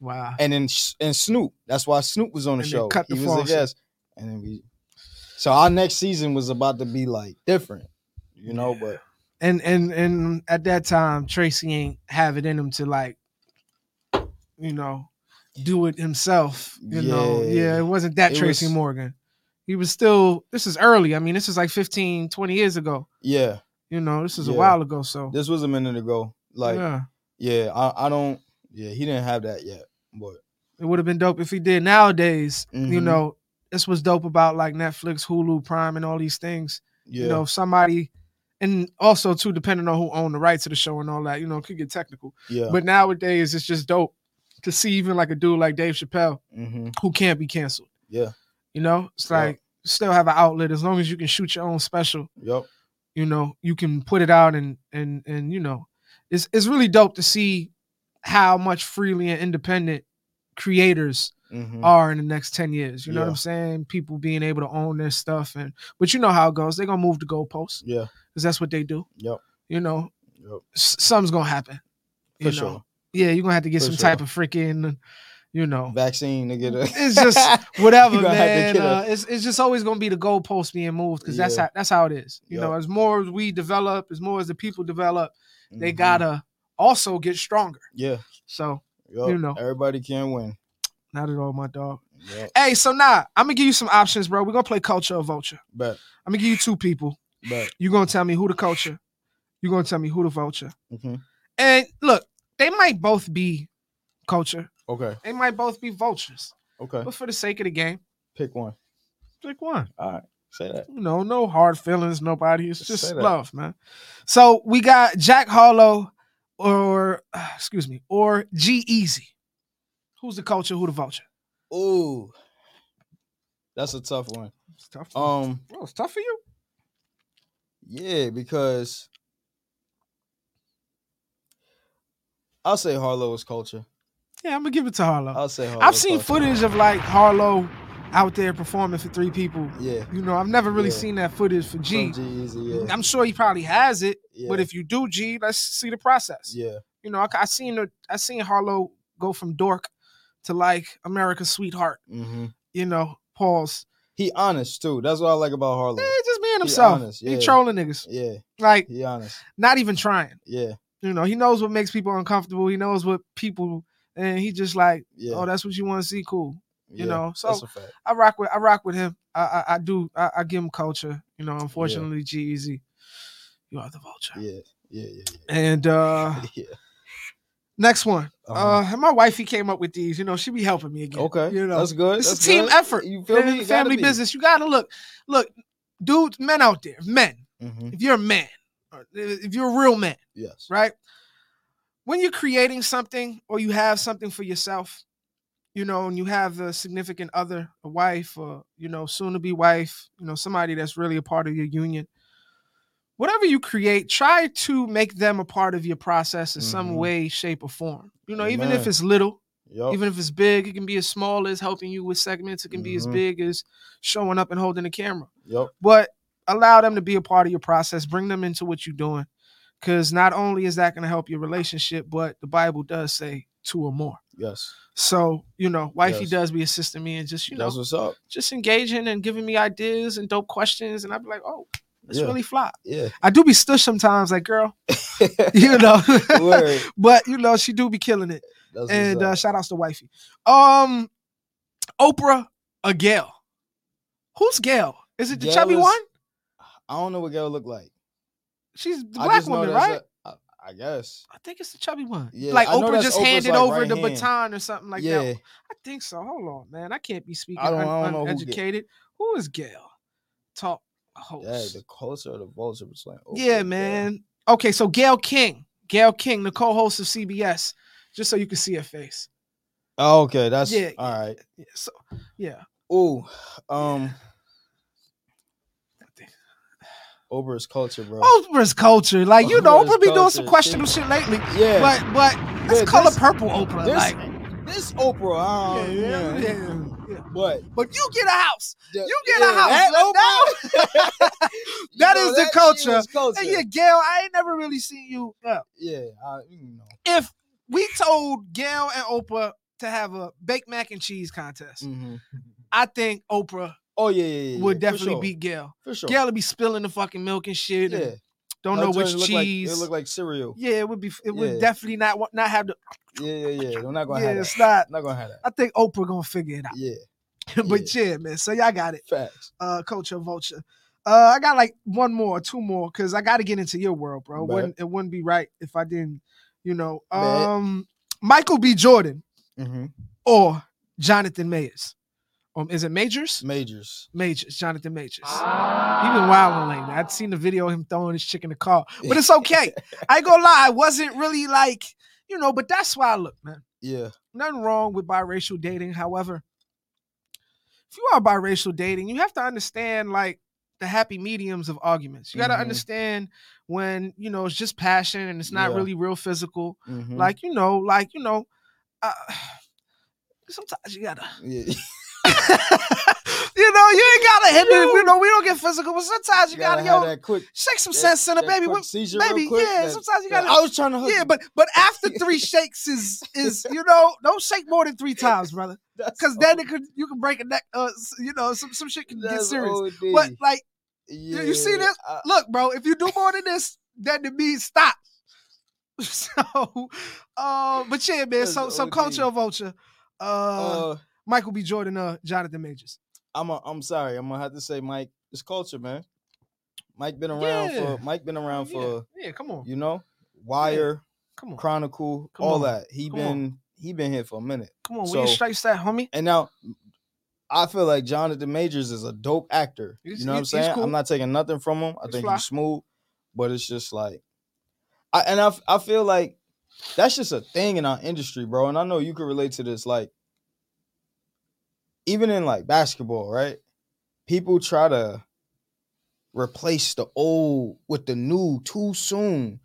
Wow. and then and Snoop. That's why Snoop was on the And show. cut the he was a guest, and then we. So our next season was about to be like different, you know. Yeah. But And and and at that time, Tracy ain't have it in him to like, you know, do it himself. You know, Yeah. yeah, it wasn't that It Tracy was- Morgan. He was still. This is early. I mean, this is like 15, 20 years ago. yeah, You know, this is a while ago. So this was a minute ago. Like, yeah, yeah, I, I don't. Yeah, he didn't have that yet. But it would have been dope if he did. Nowadays, you Mhm. know, this was dope about like Netflix, Hulu, Prime, and all these things. yeah, You know, somebody, and also too, depending on who owned the rights to the show and all that, you know, it could get technical. yeah, But nowadays, it's just dope to see even like a dude like Dave Chappelle hmm who can't be canceled. yeah, You know, it's like still have an outlet as long as you can shoot your own special. yep, You know, you can put it out and and and you know, it's it's really dope to see how much freely and independent creators hmm are in the next 10 years. You know what I'm saying? People being able to own their stuff and but you know how it goes. They're gonna move the goalposts yeah, because that's what they do. yep, You know, yep, s- something's gonna happen. for You know, sure. yeah, you're gonna have to get For some sure. type of freaking, you know, Vaccine to get a. it's just whatever, You gonna have to man. Uh, it's it's just always gonna be the goalpost being moved because that's how that's how it is. You know, as more as we develop, as more as the people develop, they Mhm. gotta also get stronger. Yeah, So yep. You know. everybody can win. not at all, my dog. Yep, Hey, so now I'm gonna give you some options, bro. We're gonna play culture or vulture. but I'm gonna give you two people. but You're gonna tell me who the culture. You're gonna tell me who the vulture. hmm And look, they might both be culture. okay, They might both be vultures. okay, But for the sake of the game, pick one. pick one. All right, say that. You know, no hard feelings, nobody. It's Just just love, man. So we got Jack Harlow or uh, excuse me, or G-Eazy. Who's the culture? Who the vulture? Ooh, that's a tough one. It's tough. Um, oh, it's tough for you. yeah, because I'll say Harlow is culture. Yeah, I'm gonna give it to Harlow. I'll say Harlow. I've seen culture. footage of like Harlow out there performing for three people. Yeah, You know, I've never really Yeah. seen that footage for G. G. Yeah, am sure he probably has it, yeah. but if you do G, let's see the process. yeah, You know, I, I seen the, I seen Harlow go from dork to like America's sweetheart. hmm You know, pause. he honest too. That's what I like about Harlow. Eh, just being himself. honest, He yeah. trolling niggas. Yeah, Like he honest. not even trying. Yeah, You know, he knows what makes people uncomfortable. He knows what people, and he just like, yeah. oh, that's what you want to see. Cool. you yeah, know, so- that's a fact. I rock with I rock with him. I I, I do. I, I give him culture. You know, unfortunately, G Easy, you are the vulture. Yeah, yeah, yeah, And uh yeah. yeah. next one. Uh-huh. Uh my wifey came up with these. You know, she be helping me again. okay, You know, that's good. it's a team good. effort. You feel me? You family be. business. You gotta look, look, dudes, men out there, men. Mhm, If you're a man, or if you're a real man, Yes. right? When you're creating something or you have something for yourself, you know, and you have a significant other, a wife, or you know, soon to be wife, you know, somebody that's really a part of your union. Whatever you create, try to make them a part of your process in some Mhm. way, shape, or form. You know, even if it's little, Yup. even if it's big, it can be as small as helping you with segments. It can be as Mhm. big as showing up and holding the camera Yup. but allow them to be a part of your process bring them into what you're doing because not only is that going to help your relationship but the bible does say two or more Yes. So you know, wifey Yes. does be assisting me and just you know That's what's up. just engaging and giving me ideas and dope questions, and I'd be like, oh, that's Yeah. really fly. Yeah. I do be stush sometimes, like girl, you know, but you know she do be killing it. That's and uh, shout outs to wifey. Um, Oprah or Gayle? Who's Gayle? Is it the Gayle chubby is- one? I don't know what Gayle look like. She's the black woman, right? a- I I guess. I think it's the chubby one. Yeah, like Oprah just Oprah's, handed like, over right the hand. baton or something like yeah. that. I think so. Hold on, man. I can't be speaking I don't- un- I don't know who uneducated. Who is Gayle? Talk host. Yeah, the closer the vulture between. Oprah Yeah, and Gayle. man. Okay, so Gayle King, Gayle King, the co-host of CBS, just so you can see her face. Oh, okay, that's Yeah, all right. Yeah, so yeah, Ooh, um, Oprah's culture, bro. Oprah's culture, like you know, Oprah be doing some questionable shit lately. yeah, But but that's Yeah, color this- purple Oprah. this, like this Oprah, yeah, um, yeah, yeah, yeah, yeah. But But you get a house. the- You get yeah, a house. that you That know, is the that culture. culture. Hey, yeah, Gayle, I ain't never really seen you. Yeah. yeah, I, you know. If we told Gayle and Oprah to have a baked mac and cheese contest, Mhm. I think Oprah Oh yeah, yeah, yeah. would definitely sure, beat Gayle. for sure. Gayle would be spilling the fucking milk and shit. and yeah, don't know which look like- cheese. it look like cereal. yeah, it would be. It would definitely not not have the. Yeah, yeah, yeah. We're not gonna Yeah, have it's that. not. Not gonna have that. I think Oprah gonna figure it out. Yeah, but yeah, man. So y'all got it. facts. uh culture vulture uh i got like one more two more because i gotta get into your world bro it wouldn't, it wouldn't be right if i didn't you know um michael b jordan Mm-hmm. or jonathan majors um is it majors Majors. majors jonathan majors he been wilding lately i'd seen the video of him throwing his chick in the car but it's okay i ain't gonna lie i wasn't really like you know but that's why i look man Yeah, nothing wrong with biracial dating. However, if you are biracial dating, you have to understand like the happy mediums of arguments. You got to Mhm. understand when you know it's just passion and it's not Yeah. really real physical. mhm. Like you know, like you know, uh, sometimes you gotta. yeah. you know, you ain't gotta hit it. You know, we don't get physical, but sometimes you, gotta, have yo quick, shake some that- sense in it, baby. quick What- seizure real baby, quick, yeah. that- sometimes you gotta. I was trying to Yeah, you. but but after three shakes is is you know don't shake more than three times, brother. Because then it could you can break a neck. Uh, you know, some some shit can get serious. OD. But like, yeah, you see this? I- look, bro, if you do more than this, then it means stop. So, uh, but yeah, man. That's So so OD. culture vulture. Uh, uh, Michael B. Jordan, uh, Jonathan Majors. I'm a, I'm sorry. I'm gonna have to say, Mike. It's culture, man. Mike been around Yeah. for Mike been around for yeah, yeah, come on, you know Wire, come on, Chronicle, Come all on. that. He Come on. been he been here for a minute. come on. Where your so- stripes that, homie? And now I feel like Jonathan Majors is a dope actor. He's- you know what I'm saying? cool. I'm not taking nothing from him. I He's think fly. he's smooth, but it's just like I and I I feel like that's just a thing in our industry, bro. And I know you can relate to this like even in like basketball, right? People try to replace the old with the new too soon.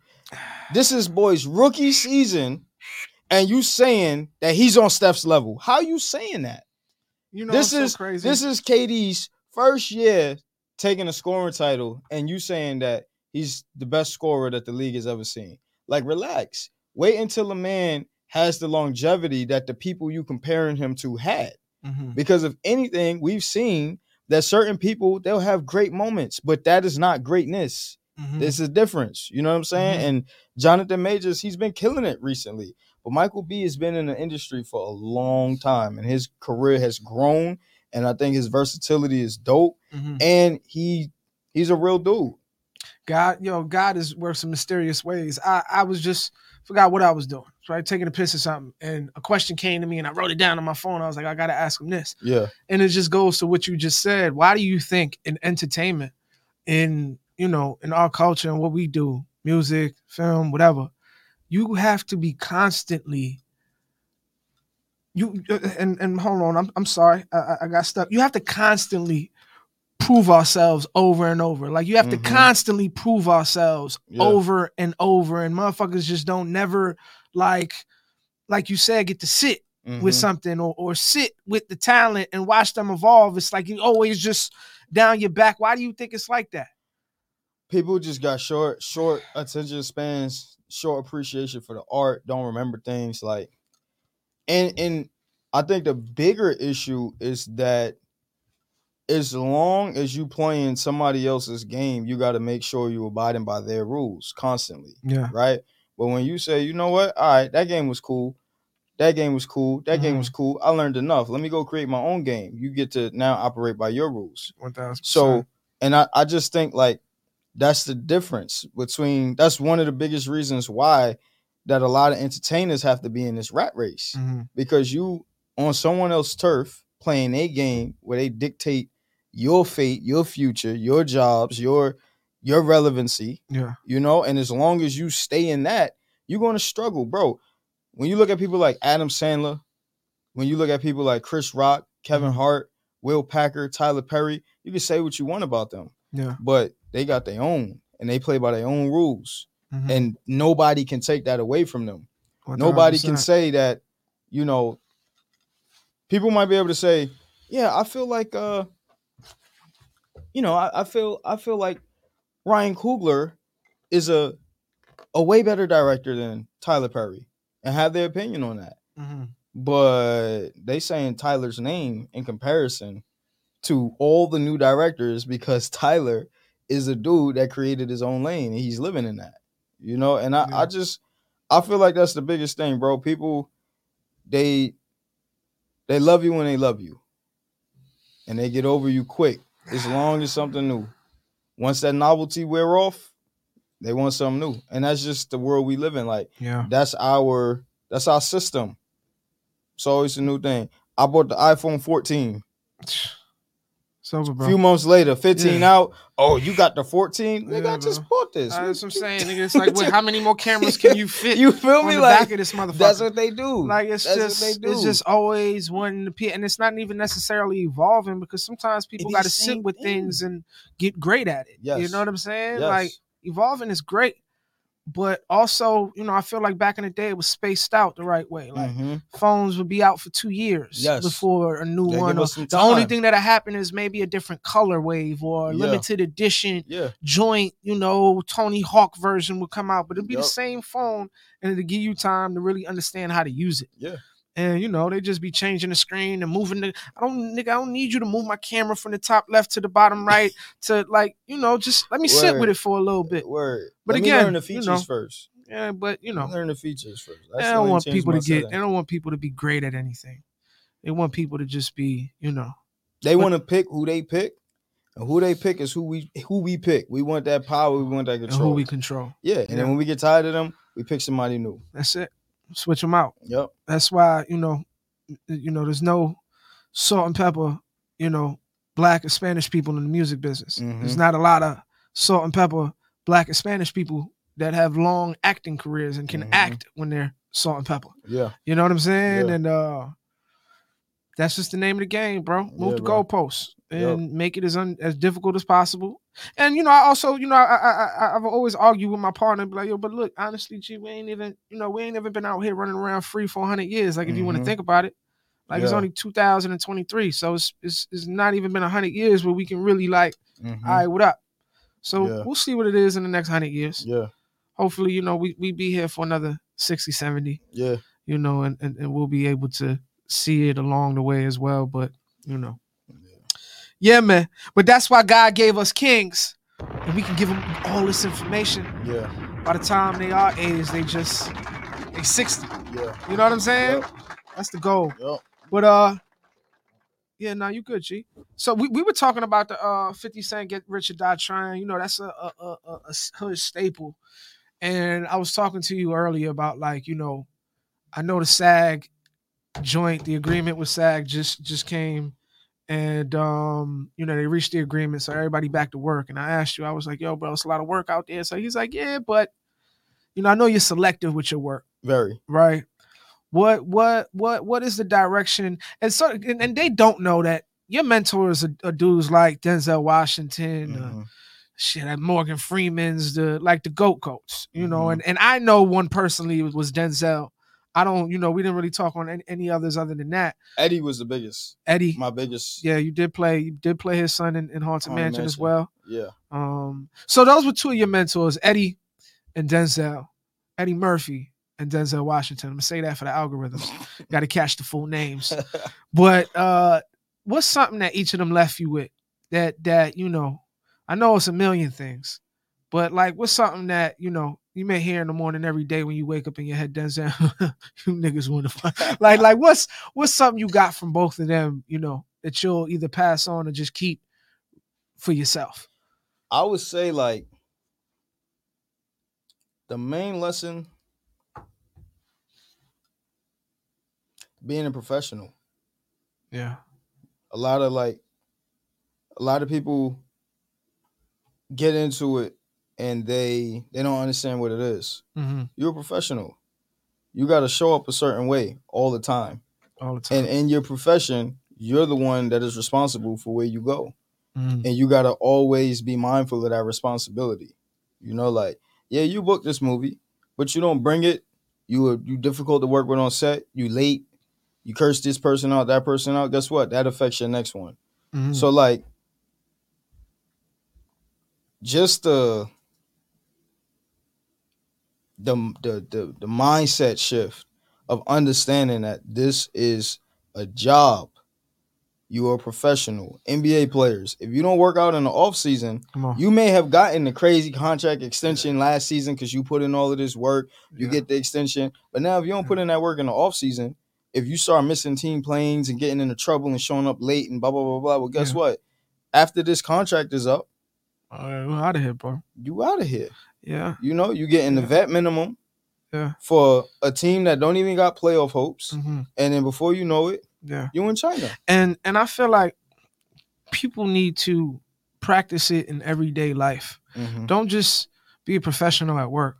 This is boy's rookie season and you saying that he's on Steph's level. How you saying that? You know, this I'm so is crazy. this is KD's first year taking a scoring title, and you saying that he's the best scorer that the league has ever seen. Like, relax. Wait until a man has the longevity that the people you comparing him to had. Mhm. Because if anything, we've seen that certain people they'll have great moments, but that is not greatness. Mhm. There's a difference. You know what I'm saying? Mhm. And Jonathan Majors, he's been killing it recently. But Michael B has been in the industry for a long time and his career has grown. And I think his versatility is dope. Mhm. And he he's a real dude. God, yo, God is works in mysterious ways. I, I was just forgot what I was doing, right? Taking a piss or something, and a question came to me, and I wrote it down on my phone. I was like, I gotta ask him this, Yeah. and it just goes to what you just said. Why do you think in entertainment, in you know, in our culture and what we do, music, film, whatever, you have to be constantly. You uh, and and hold on, I'm I'm sorry, I, I- got stuck. You have to constantly prove ourselves over and over. Like you have Mhm. to constantly prove ourselves Yeah. over and over, and motherfuckers just don't never like, like you said, get to sit with Mhm. something or or sit with the talent and watch them evolve. It's like you always just down your back. Why do you think it's like that? People just got short, short attention spans, short appreciation for the art, don't remember things like and and I think the bigger issue is that as long as you playing somebody else's game, you got to make sure you abiding by their rules constantly, Yeah. right? But when you say, you know what, all right, that game was cool, that game was cool, that game Mm-hmm. was cool, I learned enough. Let me go create my own game. You get to now operate by your rules. One thousand. So, and I, I just think like that's the difference between that's one of the biggest reasons why that a lot of entertainers have to be in this rat race hmm because you on someone else's turf playing a game where they dictate your fate, your future, your jobs, your your relevancy, yeah. you know, and as long as you stay in that, you're going to struggle, bro. When you look at people like Adam Sandler, when you look at people like Chris Rock, Kevin Mhm. Hart, Will Packer, Tyler Perry, you can say what you want about them, Yeah. but they got their own and they play by their own rules, Mhm. and nobody can take that away from them. Nobody can say that, you know, people might be able to say, yeah, I feel like uh you know, I, I feel I feel like Ryan Coogler is a a way better director than Tyler Perry and have their opinion on that. Mhm. But they saying Tyler's name in comparison to all the new directors because Tyler is a dude that created his own lane and he's living in that. You know, and I, Yeah. I just I feel like that's the biggest thing, bro. People they they love you when they love you. And they get over you quick as long as something new. Once that novelty wear off, they want something new. And that's just the world we live in. Like Yeah. that's our that's our system. It's always a new thing. I bought the iPhone 14. It's over, A few months later, 15 Yeah. out. Oh, you got the 14? Nigga, Yeah, I just bro. bought this. That's what I'm saying, nigga. It's like, what, how many more cameras can you fit You feel on me? the Like back of this motherfucker? that's what they do. like it's That's what just they it's just always one p and it's not even necessarily evolving because sometimes people got to sit with thing. things and get great at it. Yes. You know what I'm saying? Yes. Like evolving is great, but also you know I feel like back in the day it was spaced out the right way. Like Mhm. phones would be out for two years Yes. before a new They one. give or- us some the only thing that'll happen is maybe a different color wave or Yeah. limited edition Yeah. joint, you know, Tony Hawk version will come out, but it'll be the same phone and it'll give you time to really understand how to use it. Yeah. And you know, they just be changing the screen and moving the I don't nigga, I don't need you to move my camera from the top left to the bottom right to like, you know, just let me sit with it for a little bit. Word. But Let again, learn the you know, first. Yeah, but you know, learn the features first. That's they the don't want people to get they don't want people to be great at anything. They want people to just be, you know, They want to pick who they pick, and who they pick is who we who we pick. We want that power. We want that and control. who we control. yeah, and Yeah. then when we get tired of them, we pick somebody new. That's it. Switch them out. Yep. That's why you know, you know, there's no salt and pepper, you know, black and Spanish people in the music business. There's Mhm. not a lot of salt and pepper black and Spanish people that have long acting careers and can Mhm. act when they're salt and pepper. Yeah. You know what I'm saying? Yeah. And uh that's just the name of the game, bro. Move Yeah, the bro. goalposts And make it as un- as difficult as possible. And you know, I also, you know, I, I, I I've always argued with my partner, be like, yo, but look, honestly, G, we ain't even, you know, we ain't even been out here running around free for 100 years. Like, if you want to think about it, like it's only 2023, so it's, it's it's not even been 100 years where we can really like, Mhm. all right, what up? So Yeah. we'll see what it is in the next 100 years. Yeah. Hopefully, you know, we we be here for another 60, 70 Yeah. you know, and, and, and we'll be able to see it along the way as well. But you know, yeah, man. But that's why God gave us kings, and we can give them all this information. Yeah. By the time they are age, they just they sixty. Yeah. You know what I'm saying? Yep. That's the goal. Yep. But uh, yeah, no, you good, G. So we, we were talking about the uh 50 Cent Get Rich or Die Trying. You know, that's a a, a, a a hood staple. And I was talking to you earlier about like, you know, I know the SAG joint, the agreement with SAG just just came and um, you know, they reached the agreement, so everybody back to work. And I asked you, I was like, yo, bro, it's a lot of work out there. So he's like, Yeah, but you know, I know you're selective with your work Very. right what what what what is the direction and so and, and they don't know that your mentors are, are dudes like denzel washington uh, Mhm. shit like morgan freeman's the like the goat coats you know Mhm. and and i know one personally was, was denzel i don't you know we didn't really talk on any, any others other than that Eddie was the biggest. eddie My biggest. yeah you did play you did play his son in, in haunted Haunted mansion as well Yeah. um, so those were two of your mentors, Eddie and Denzel, Eddie Murphy and and Denzel Washington. I'm gonna say that for the algorithms. Got to catch the full names. But uh, what's something that each of them left you with that that you know? I know it's a million things, but like, what's something that you know you may hear in the morning every day when you wake up in your head, Denzel, you niggas want to like like what's what's something you got from both of them? You know that you'll either pass on or just keep for yourself. I would say like the main lesson being a professional. Yeah. A lot of like a lot of people get into it and they they don't understand what it is. Mm-hmm. You're a professional. You got to show up a certain way all the time. All the time. And in your profession, you're the one that is responsible for where you go. Mhm. and you got to always be mindful of that responsibility. You know, like yeah, you booked this movie, but you don't bring it. You are you difficult to work with on set. You late. You curse this person out, that person out. Guess what? That affects your next one. Mhm. So like, just the the the the, the mindset shift of understanding that this is a job. You are a professional. NBA players. If you don't work out in the off season, you may have gotten the crazy contract extension last season because you put in all of this work. You Yeah. get the extension. But now if you don't put in that work in the off season, if you start missing team planes and getting into trouble and showing up late and blah blah blah blah, well, guess Yeah. what? After this contract is up, right, we're out of here, bro. you out of here. Yeah. You know, you getting the Yeah. vet minimum Yeah. for a team that don't even got playoff hopes. hmm And then before you know it, Yeah. you in China. And and I feel like people need to practice it in everyday life. Mhm. Don't just be a professional at work.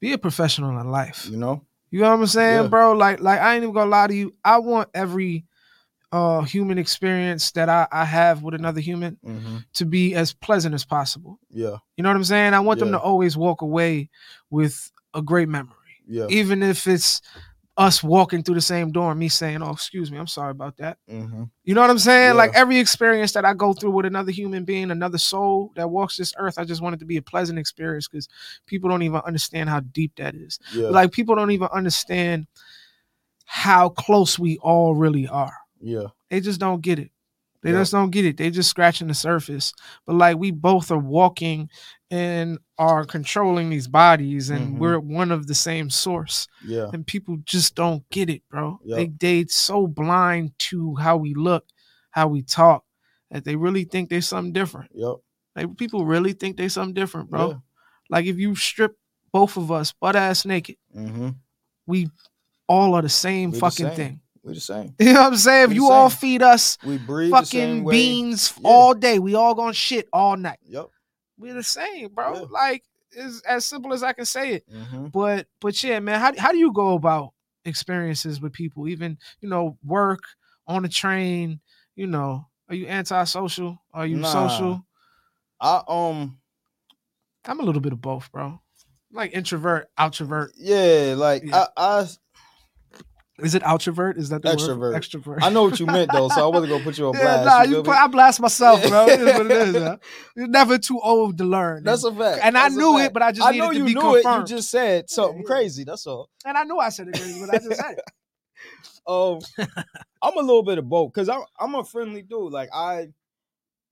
Be a professional in life. You know? You know what I'm saying, Yeah. bro? Like, like I ain't even gonna lie to you. I want every uh human experience that I, I have with another human hmm to be as pleasant as possible. Yeah. You know what I'm saying? I want them to always walk away with a great memory. Yeah. Even if it's us walking through the same door and me saying, Oh, excuse me, I'm sorry about that. hmm You know what I'm saying? Yeah. Like every experience that I go through with another human being, another soul that walks this earth, I just want it to be a pleasant experience because people don't even understand how deep that is. Yeah. Like people don't even understand how close we all really are. Yeah. They just don't get it. They Yeah. just don't get it. They just scratching the surface. But like we both are walking and are controlling these bodies, and Mhm. we're one of the same source. Yeah. And people just don't get it, bro. Yep. They they so blind to how we look, how we talk, that they really think they're something different. Yep. Like people really think they're something different, bro. Yeah. Like if you strip both of us butt ass naked, mm-hmm. we all are the same We the fucking same. thing. We the same. You know what I'm saying? If you all feed us We breathe fucking beans Yeah. all day, we all gonna shit all night. Yep. We're the same, bro. Yeah. Like it's as simple as I can say it. hmm But but yeah, man, how how do you go about experiences with people? Even you know, work on the train. You know, are you antisocial? Are you Nah. social? I um I'm a little bit of both, bro. Like introvert, outrovert. yeah, like Yeah. I I Is it outrovert? Is that the Extrovert. word? Extrovert. I know what you meant though, so I wasn't gonna put you on Yeah, blast. nah, you you put. I blast myself, Yeah. bro. It is what it is. man. You're never too old to learn. That's a fact. and I That's a knew it, but I just I know to you be knew confirmed. it. You just said something yeah. crazy. That's all. and I knew I said it crazy, but I just said it. Um, I'm a little bit of both because I'm I'm a friendly dude. Like I,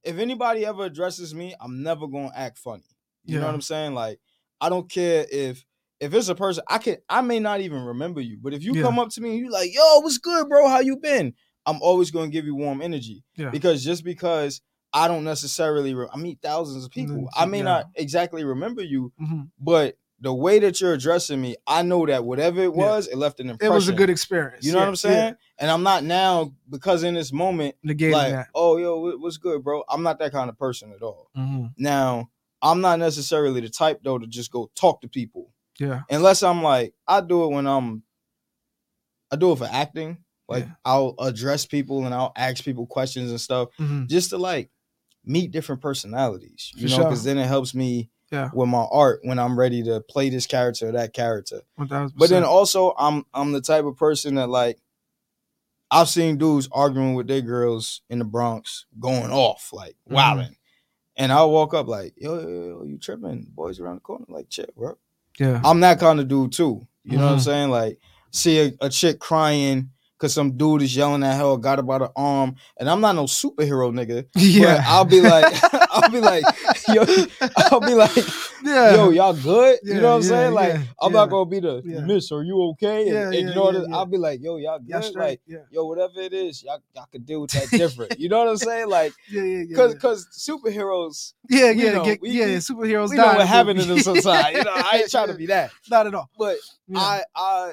if anybody ever addresses me, I'm never gonna act funny. You know what I'm saying? Like I don't care if if it's a person I can I may not even remember you, but if you Yeah. come up to me and you like, yo, what's good, bro? How you been? I'm always gonna give you warm energy Yeah. because just because I don't necessarily re- I meet thousands of people, Mm, I may yeah. not exactly remember you, Mhm. but the way that you're addressing me, I know that whatever it Yeah. was, it left an impression. It was a good experience. You know Yeah, what I'm saying? And I'm not now because in this moment, Yeah. Negating like, that. oh, yo, what's good, bro? I'm not that kind of person at all. Mhm. Now, I'm not necessarily the type though to just go talk to people Yeah. unless I'm like, I do it when I'm, I do it for acting. Like Yeah. I'll address people and I'll ask people questions and stuff Mhm. just to like meet different personalities, you For know, sure. because then it helps me Yeah. with my art when I'm ready to play this character or that character. 1000%. But then also I'm I'm the type of person that like I've seen dudes arguing with their girls in the Bronx going off, like Mhm. And I'll walk up like, yo, yo, yo, you tripping? Boys around the corner, like chill, bro. Yeah. I'm that kind of dude too. You know what I'm Mhm. saying? Like, see a, a chick crying because some dude is yelling at her, got her by the arm, and I'm not no superhero nigga. Yeah. But I'll be like, I'll be like, yo, I'll be like, yeah. yo, y'all good? Yeah, you know what I'm yeah, saying? Like, I'm not gonna be the miss. Are you okay? And, Yeah, and you know what? yeah, it- yeah. I'll be like, yo, y'all good? Straight. like, yeah. yo, whatever it is, y'all, y'all could deal with that different. you know what I'm saying? Like, Yeah, yeah, yeah. cause, cause superheroes, yeah, yeah, know, get- we- yeah, superheroes we know what happened to them sometimes. You know, I ain't trying to be that, Not at all. but. I, I,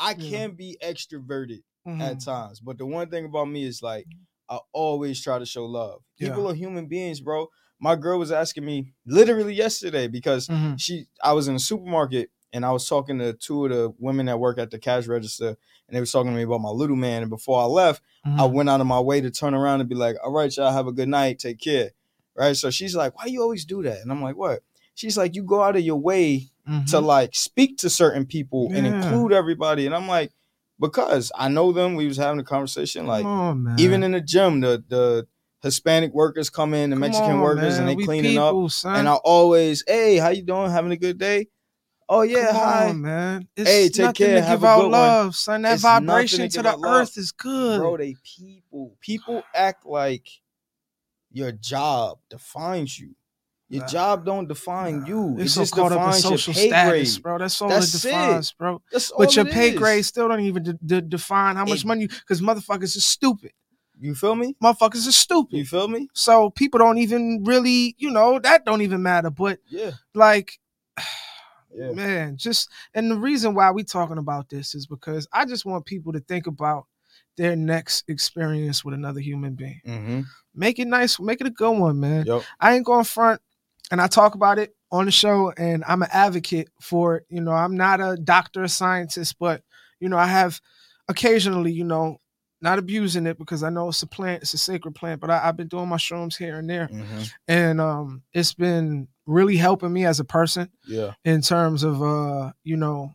I can be extroverted Mhm. at times. But the one thing about me is like I always try to show love. People Yeah. are human beings, bro. My girl was asking me literally yesterday because Mhm. she I was in a supermarket and I was talking to two of the women that work at the cash register and they was talking to me about my little man. And before I left, I Mhm. went out of my way to turn around and be like, all right, y'all have a good night. Take care. Right. So she's like, why you always do that? And I'm like, what? She's like, you go out of your way to Mhm. like speak to certain people and include everybody. And I'm like, because I know them. We was having a conversation. Like on, even in the gym, the the Hispanic workers come in, the Come Mexican on, workers, man. and they We cleaning up. son. And I always, hey, how you doing? Having a good day? Oh yeah, Come hi, on, man. It's Hey, take nothing care. To Have give a out good one. love, son. That It's vibration to to the love. earth is good. bro. They people. People act like your job defines you. Your Nah. job don't define you. They're It so just caught up in social status, grade. bro. That's all That's it it. defines, bro. That's all But your it pay is. grade still don't even de- de- define how much It- money you because motherfuckers is stupid. You feel me? Motherfuckers is stupid. You feel me? So people don't even really, you know, that don't even matter. But Yeah. like, Yeah. man, just and the reason why we talking about this is because I just want people to think about their next experience with another human being. Mm-hmm. Make it nice, make it a good one, man. Yep. I ain't going front, and I talk about it on the show, and I'm an advocate for it. You know, I'm not a doctor or scientist, but you know, I have occasionally, you know, not abusing it because I know it's a plant, it's a sacred plant, but I, I've been doing my shrooms here and there, Mm-hmm. and um, it's been really helping me as a person Yeah. in terms of uh, you know,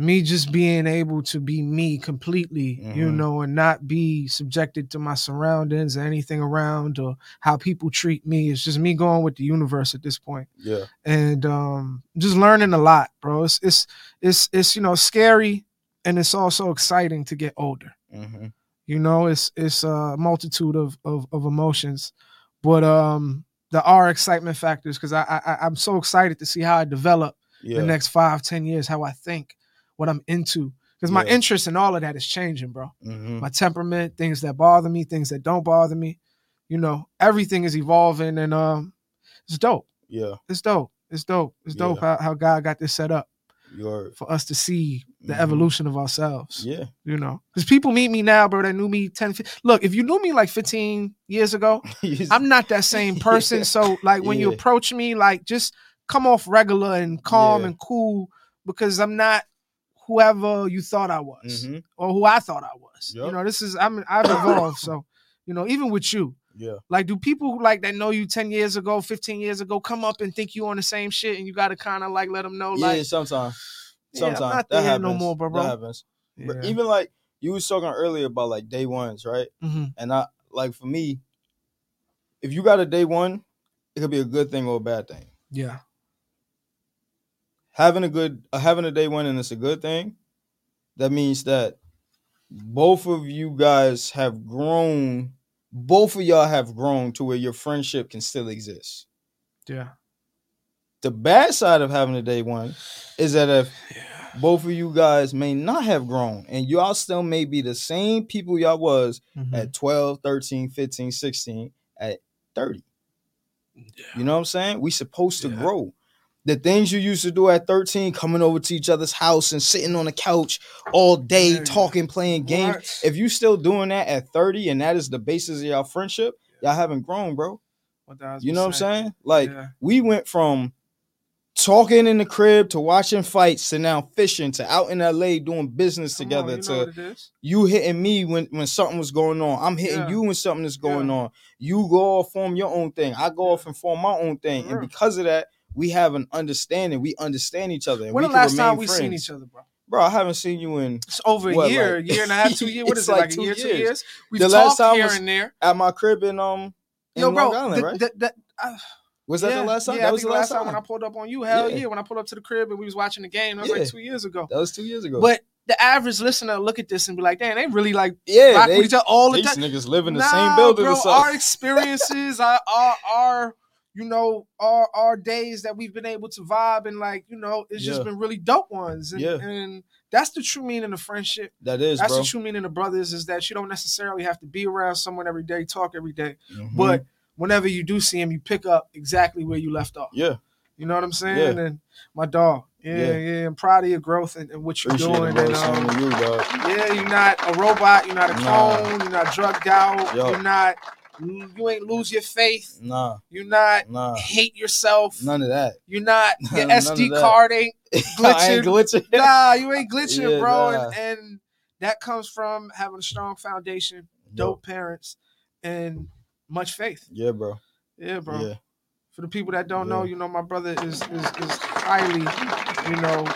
me just being able to be me completely, you Mhm. know, and not be subjected to my surroundings or anything around or how people treat me. It's just me going with the universe at this point. Yeah. And um just learning a lot, bro. It's it's it's it's you know scary and it's also exciting to get older. Mm-hmm. You know, it's it's a multitude of of, of emotions. But um there are excitement factors because I, I I'm so excited to see how I develop Yeah. the next five, ten years, how I think, what I'm into. Because my Yeah. interest in all of that is changing, bro. mm-hmm. My temperament, things that bother me, things that don't bother me. You know, everything is evolving and um it's dope. Yeah. It's dope. It's dope. It's dope Yeah. how, how God got this set up for us to see the Mhm. evolution of ourselves. Yeah. You know, because people meet me now, bro, that knew me 10, 15. Look, if you knew me like 15 years ago, I'm not that same person. Yeah. So like when you approach me, like just come off regular and calm and cool because I'm not whoever you thought I was Mhm. or who I thought I was. You know, this is I'm I've evolved. so, you know, even with you, Yeah. like do people like that know you 10 years ago, 15 years ago come up and think you on the same shit and you gotta kind of like let them know Yeah. like Sometimes. Yeah, I'm Sometimes not that happens. no more, bro. That happens. But even like you was talking earlier about like day ones, right? Mhm. And I like for me, if you got a day one, it could be a good thing or a bad thing. yeah. Having a good uh, having a day one and it's a good thing, that means that both of you guys have grown. Both of y'all have grown to where your friendship can still exist. Yeah. The bad side of having a day one is that if Yeah. both of you guys may not have grown and y'all still may be the same people y'all was Mhm. at 12 13 15 16 at 30 Yeah. you know what i'm saying we supposed to Yeah. grow the things you used to do at 13 coming over to each other's house and sitting on the couch all day Yeah. talking playing games What? if you still doing that at 30 and that is the basis of your friendship y'all haven't grown bro you know what i'm saying like Yeah. we went from talking in the crib to watching fights to now fishing to out in LA doing business Come on, together you to what it is. you hitting me when when something was going on. I'm hitting Yeah. you when something is going Yeah. on. You go off form your own thing. I go off and form my own thing. And because of that, we have an understanding. We understand each other. And When we the last time we friends. seen each other, bro? Bro, I haven't seen you in It's over a year, like- a year and a half, two years. What is it, like like, two a year, two years. years? We've The last talked time here was- and there. at my crib in um in Yo, Long bro, Island, the- right? the- the- uh, Was that yeah, the last time? Yeah, that I was the last time. when I pulled up on you. Hell Yeah. yeah. when I pulled up to the crib and we was watching the game. That was Yeah. like two years ago. that was two years ago. But the average listener look at this and be like, "Damn, they really like yeah, rock they, with each other all the these niggas live in the Nah, same building bro, or something. Our experiences, our, our our you know our our days that we've been able to vibe and like you know it's just been really dope ones. And, Yeah. and that's the true meaning of friendship. that is, That's bro. the true meaning of brothers is that you don't necessarily have to be around someone every day, talk every day, Mhm. but whenever you do see him, you pick up exactly where you left off. yeah, You know what I'm saying? Yeah. And my dog, yeah, Yeah. yeah, I'm proud of your growth and, and what you're appreciate doing. it, and, um, you, yeah, you're not a robot. You're not a Nah. clone. You're not drugged out. Yo. You're not. You ain't lose your faith. Nah, You're not nah, hate yourself. none of that. You're not. Your SD card ain't I ain't glitching. glitching. nah, you ain't glitching, Yeah, bro. nah. And, and that comes from having a strong foundation, dope parents, and much faith. Yeah, bro. Yeah, bro. Yeah, For the people that don't know, you know, my brother is is is highly, you know,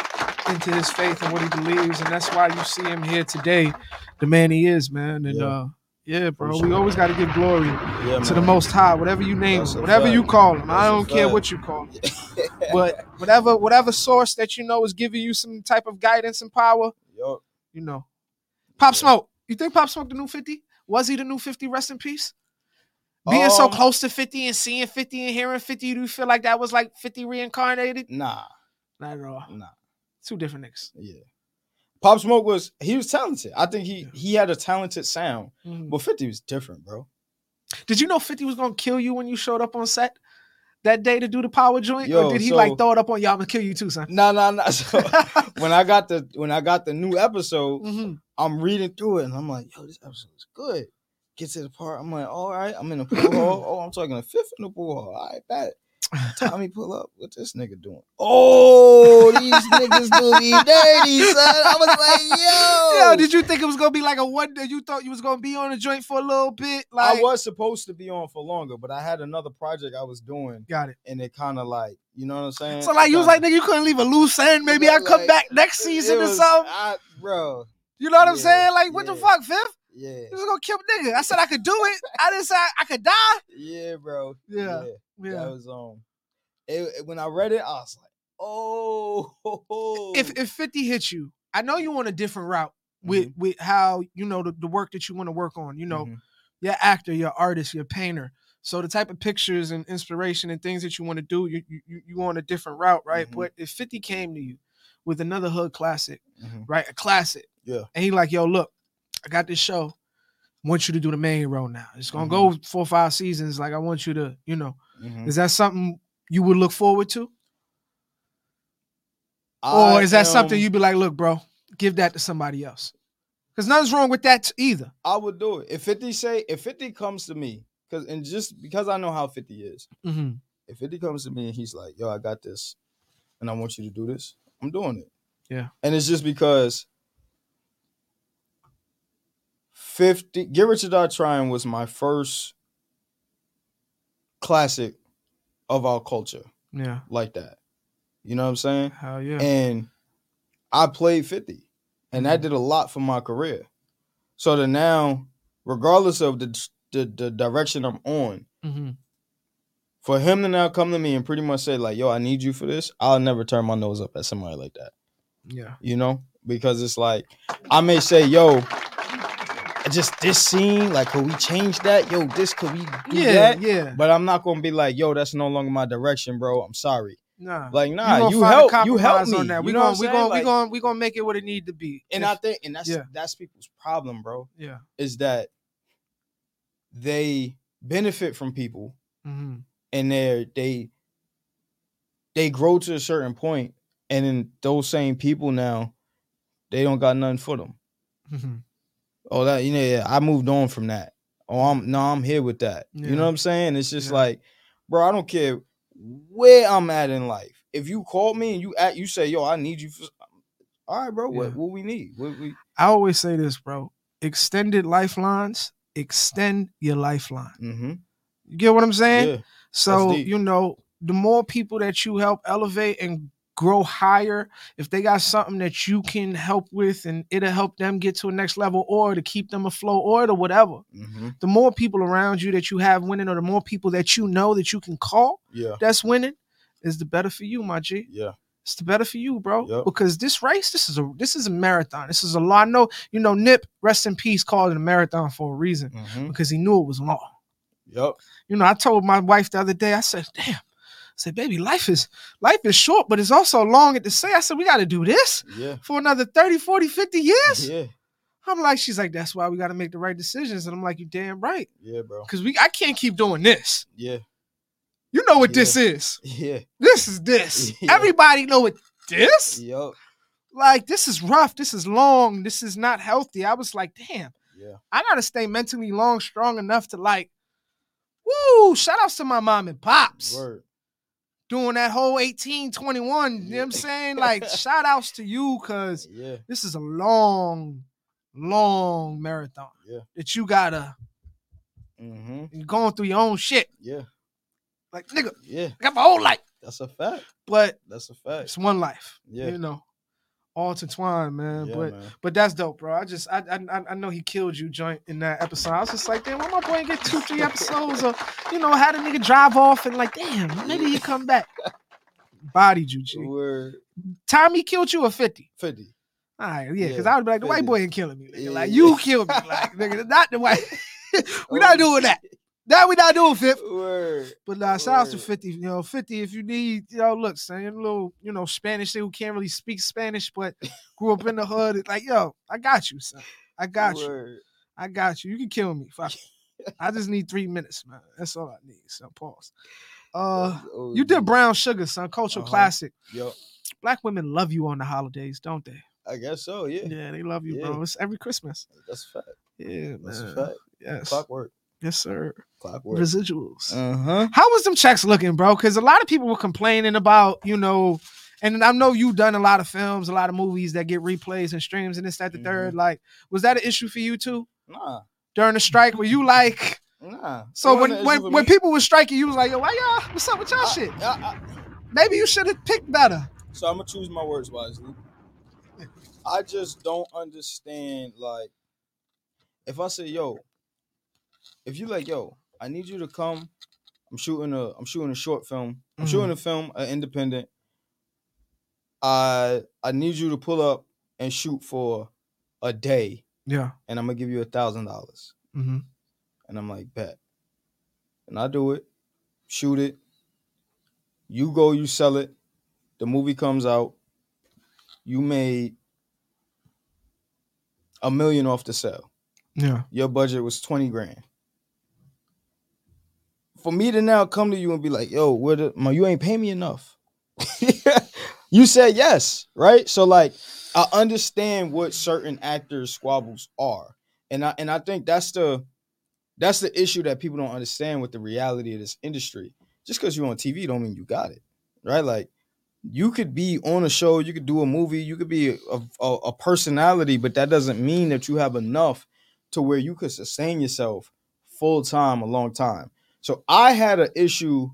into his faith and what he believes, and that's why you see him here today, the man he is, man. And uh, yeah, bro, we always got to give glory yeah, to the. Most High, whatever you name him, whatever you call him. I don't care what you call him, but whatever whatever source that you know is giving you some type of guidance and power, Yo, you know. Pop Smoke, you think Pop Smoke the new fifty? Was he the new fifty? Rest in peace. Being so Um, close to 50 and seeing 50 and hearing 50, do you feel like that was like 50 reincarnated? nah, Not at all. nah. Two different niggas. Yeah. Pop Smoke was he was talented. I think he he had a talented sound, Mhm. but Fifty was different, bro. Did you know 50 was gonna kill you when you showed up on set that day to do the power joint? Yo, or did he so- like throw it up on y'all? I'm gonna kill you too, son. No, no, no. So when I got the when I got the new episode, Mhm. I'm reading through it and I'm like, yo, this episode is good. Get to the part, I'm like, all right, I'm in the pool hall. Oh, I'm talking a fifth in the pool hall. All right, bet. Tommy pull up. What this nigga doing? Oh, these niggas do me dirty, son. I was like, yo. Yo, did you think it was gonna be like a one day? You thought you was gonna be on the joint for a little bit? Like, I was supposed to be on for longer, but I had another project I was doing, got it. and it kind of like, you know what I'm saying? So like you was like, nigga, you couldn't leave a loose end. Maybe Yeah, I come like, back next season or was- something. I- bro. You know what I'm saying? Like, what the fuck, fifth? Yeah, He was gonna kill nigga. I said I could do it. I didn't say I, I could die. yeah, bro. Yeah, That Yeah. was um. It, when I read it, I was like, oh. If if 50 hits you, I know you on a different route with Mhm. with how you know the, the work that you want to work on. You know, Mhm. you're actor, you're artist, you're painter. So the type of pictures and inspiration and things that you want to do, you you you on a different route, right? Mhm. But if 50 came to you with another hood classic, Mhm. right? A classic. Yeah. And he like, yo, look, I got this show. I want you to do the main role now. It's gonna Mm-hmm. go four or five seasons. Like I want you to, you know, Mhm. is that something you would look forward to? I Or is that something you'd be like, look, bro, give that to somebody else? Because nothing's wrong with that either. I would do it if Fifty say if Fifty comes to me because and just because I know how Fifty is, Mm-hmm. if Fifty comes to me and he's like, "Yo, I got this, and I want you to do this," I'm doing it. Yeah. and it's just because Fifty Get Rich or Die Trying was my first classic of our culture Yeah. like that. You know what I'm saying? Hell yeah. and I played 50 and that Mhm. did a lot for my career. So that now, regardless of the the, the direction I'm on, mm-hmm. for him to now come to me and pretty much say like, "Yo, I need you for this," I'll never turn my nose up at somebody like that. Yeah. You know, because it's like I may say, "Yo." Just this scene, like, could we change that? Yo, this could we do Yeah. that? Yeah. But I'm not gonna be like, yo, that's no longer my direction, bro. I'm sorry. Nah. Like, nah, you help, you help me. on that. You We know gonna we gonna saying? we Like- gonna we gonna make it what it need to be. And If- I think, and that's yeah. that's people's problem, bro. yeah. Is that they benefit from people Mm-hmm. and they they they grow to a certain point, and then those same people now they don't got nothing for them. Mm-hmm. Oh, that you know, yeah, I moved on from that. Oh, I'm no, I'm here with that. You know what I'm saying? It's just Yeah. like, bro, I don't care where I'm at in life. If you call me and you at you say, yo, I need you for all right, bro. What Yeah. what we need? What we I always say this, bro. Extended lifelines, extend your lifeline. mm-hmm. You get what I'm saying? Yeah. So, you know, the more people that you help elevate and grow higher, if they got something that you can help with and it'll help them get to a next level or to keep them afloat or to whatever, hmm the more people around you that you have winning or the more people that you know that you can call Yeah. that's winning is the better for you, my G. Yeah. It's the better for you, bro. Yep. Because this race, this is a this is a marathon. This is a lot. I know, you know, Nip, rest in peace, called it a marathon for a reason hmm because he knew it was long. Yep. You know, I told my wife the other day, I said, damn. I said, baby, life is life is short, but it's also long at the same. I said, we gotta do this Yeah. for another 30, 40, 50 years. Yeah. I'm like, she's like, that's why we gotta make the right decisions. And I'm like, you damn right. Yeah, bro. Cause we I can't keep doing this. Yeah. You know what Yeah. this is. Yeah. This is this. Yeah. Everybody know what this? Yep. Like, this is rough. This is long. This is not healthy. I was like, damn, Yeah. I gotta stay mentally long, strong enough to like, woo, shout outs to my mom and pops. Word. Doing that whole 18, 21. You know what I'm saying? Like, shout outs to you because Yeah. this is a long, long marathon Yeah. that you gotta mm-hmm. you're going through your own shit. Yeah. Like, nigga, Yeah. I got my whole life. That's a fact. But That's a fact. it's one life. Yeah. You know. All intertwined, man. yeah, but man. But that's dope, bro. I just I, I I- know he killed you, joint, in that episode. I was just like, damn, why my boy ain't get two, three episodes or you know, had a nigga drive off and like, damn, maybe he come back. Bodied you, G. Word. Tommy killed you or 50. 50. All right, yeah, because Yeah, I would be like, the white boy ain't killing me. Nigga. Like, you killed me. Like, nigga, not the white. we not Oh, doing that. That we not doing, Fifth. Word. But uh, shout out to 50. You know, 50, if you need, you know, look, a little, you know, Spanish thing who can't really speak Spanish, but grew up in the hood. It's like, yo, I got you, son. I got you. I got you. You can kill me. Fuck. I just need three minutes, man. That's all I need. So pause. Uh you did brown sugar, son. Cultural Uh-huh. classic. Yo, Black women love you on the holidays, don't they? I guess so. Yeah. Yeah, they love you, bro. It's every Christmas. That's a fact. Yeah, That's man. a fact. Yes. Clockwork. Yes, sir. Clockwork. Residuals. Uh huh. How was them checks looking, bro? Because a lot of people were complaining about, you know, and I know you've done a lot of films, a lot of movies that get replays and streams and this, that, the Mhm. third. Like, was that an issue for you too Nah. during the strike? Were you like, Nah. so when when, when people were striking, you was like, yo, why y'all? What's up with y'all I- shit? I- I- Maybe you should have picked better. so I'm gonna choose my words wisely. I just don't understand. Like, if I say, "Yo," if you like, "Yo," I need you to come. I'm shooting a. I'm shooting a short film. I'm Mhm. shooting a film, an independent. I I need you to pull up and shoot for a day, Yeah. and I'm gonna give you a thousand dollars. Mm-hmm. And I'm like, bet. And I do it, shoot it. You go, you sell it. The movie comes out. You made a million off the sale. Yeah. Your budget was 20 grand. For me to now come to you and be like, yo, what the, ma, you ain't pay me enough. you said yes, right? So like I understand what certain actors squabbles are. And I and I think that's the that's the issue that people don't understand with the reality of this industry. Just because you're on TV don't mean you got it, right? Like you could be on a show, you could do a movie, you could be a, a, a personality, but that doesn't mean that you have enough to where you could sustain yourself full time a long time. So I had an issue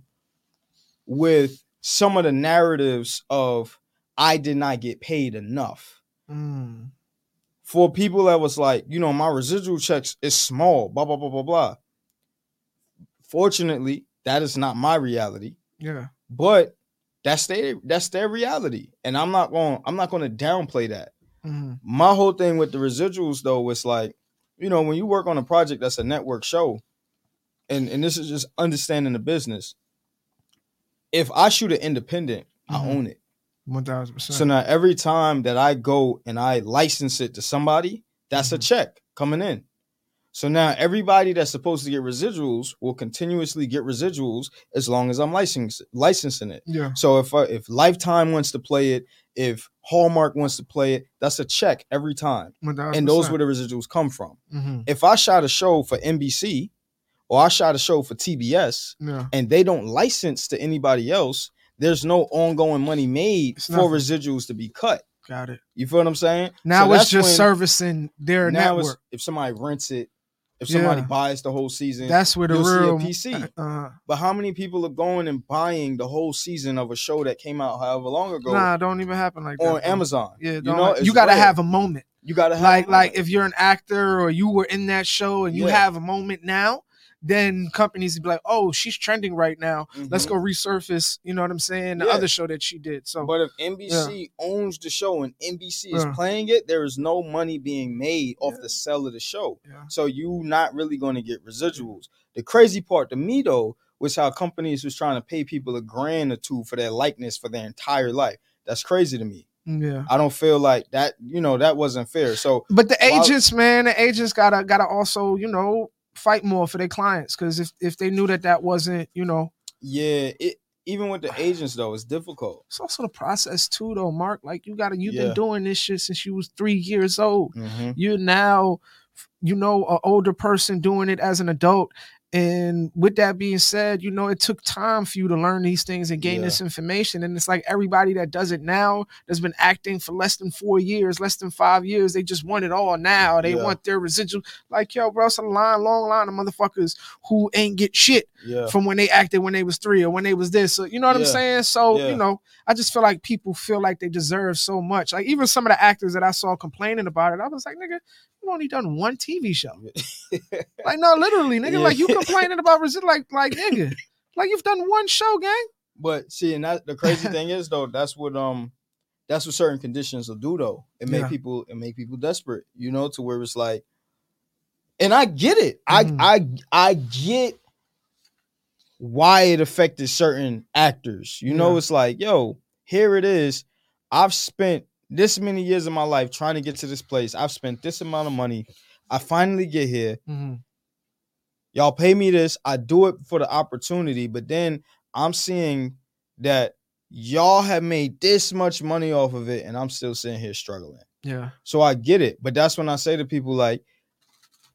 with some of the narratives of I did not get paid enough Mm. for people that was like, you know, my residual checks is small, blah blah blah blah blah. Fortunately, that is not my reality, Yeah. but that's their that's their reality, and I'm not going I'm not going to downplay that. Mm-hmm. My whole thing with the residuals though was like, you know, when you work on a project that's a network show, and and this is just understanding the business. If I shoot an independent, Mhm. I own it. One thousand percent. So now every time that I go and I license it to somebody, that's a Mhm. check coming in. So now everybody that's supposed to get residuals will continuously get residuals as long as I'm licensing licensing it. yeah. So if I, if Lifetime wants to play it, if Hallmark wants to play it, that's a check every time. One thousand. And those where the residuals come from. Mm-hmm. If I shot a show for NBC or I shot a show for TBS Yeah. and they don't license to anybody else, there's no ongoing money made It's for nothing. residuals to be cut. Got it. You feel what I'm saying? Now So it's just servicing their now network. it's, if somebody rents it, if somebody Yeah. buys the whole season. That's where the real PC. Uh, but how many people are going and buying the whole season of a show that came out however long ago nah, it don't even happen like that. on bro. Amazon? Yeah, you know, you gotta have a moment. You gotta have Like like if you're an actor or you were in that show and you Yeah. have a moment now, then companies be like, oh, she's trending right now. Let's Mhm. go resurface. You know what I'm saying? The Yeah. other show that she did. So But if NBC owns the show and NBC is Yeah. playing it, there is no money being made off Yeah. the sell of the show. yeah. So you not really going to get residuals. The crazy part to me though was how companies was trying to pay people a grand or two for their likeness for their entire life. That's crazy to me. yeah. I don't feel like that. You know that wasn't fair. So But the While- agents, man, the agents gotta gotta also, you know, fight more for their clients because if if they knew that that wasn't, you know, yeah, it even with the agents though, it's difficult. it's also the process too, though. Marc, like you gotta, you've Yeah. been doing this shit since you was three years old. Mhm. You're now, you know, an older person doing it as an adult. And with that being said, you know, it took time for you to learn these things and gain Yeah. this information. And it's like everybody that does it now that's been acting for less than four years, less than five years, they just want it all now. They Yeah. want their residual. Like, yo, bro, it's a line, long line of motherfuckers who ain't get shit Yeah, from when they acted when they was three or when they was this. So you know what I'm saying? So, Yeah. you know, I just feel like people feel like they deserve so much. Like even some of the actors that I saw complaining about it, I was like, nigga, you've only done one TV show. Like, no, literally, nigga. Yeah. Like you complaining about resi- like like nigga. Like you've done one show, gang. But see, and that the crazy thing is though, that's what um that's what certain conditions will do though. It make Yeah. people it make people desperate, you know, to where it's like and I get it. Mhm. I I I get why it affected certain actors. You know, Yeah. it's like, yo, here it is. I've spent this many years of my life trying to get to this place. I've spent this amount of money. I finally get here mm-hmm. y'all pay me this i do it for the opportunity but then i'm seeing that y'all have made this much money off of it and i'm still sitting here struggling Yeah. so i get it but that's when i say to people like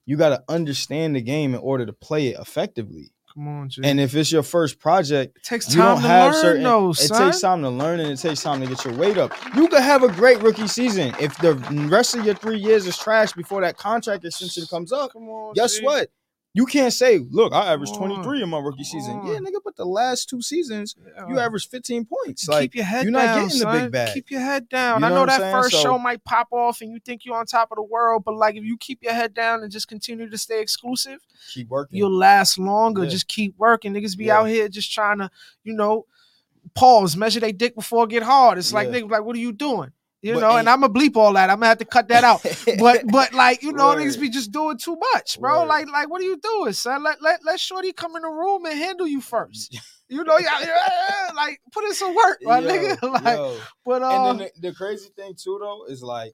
you got to understand the game in order to play it effectively Come on, G. and if it's your first project it takes you time don't to have learn certain though, it takes time to learn and it takes time to get your weight up you could have a great rookie season if the rest of your three years is trash before that contract extension comes up Come on, guess G. what? You can't say, look, I averaged 23 in my rookie season. on. Yeah, nigga, but the last two seasons, you Yeah. averaged 15 points. Like, keep your head you're not down, getting the big bag. Keep your head down. You I know that first So- show might pop off and you think you're on top of the world, but like if you keep your head down and just continue to stay exclusive, keep working. you'll last longer. Yeah. Just keep working. Niggas be Yeah. out here just trying to, you know, pause, measure their dick before it get hard. It's like Yeah. niggas like, what are you doing? You But know, and ain't- I'm gonna bleep all that. I'm gonna have to cut that out. But but like you know, Word. niggas be just doing too much, bro. Word. Like like what are you doing, son? Let let let Shorty come in the room and handle you first. You know, yeah, yeah, like put in some work, my Yo, nigga. Like, yo. but uh, And then the, the crazy thing too, though, is like,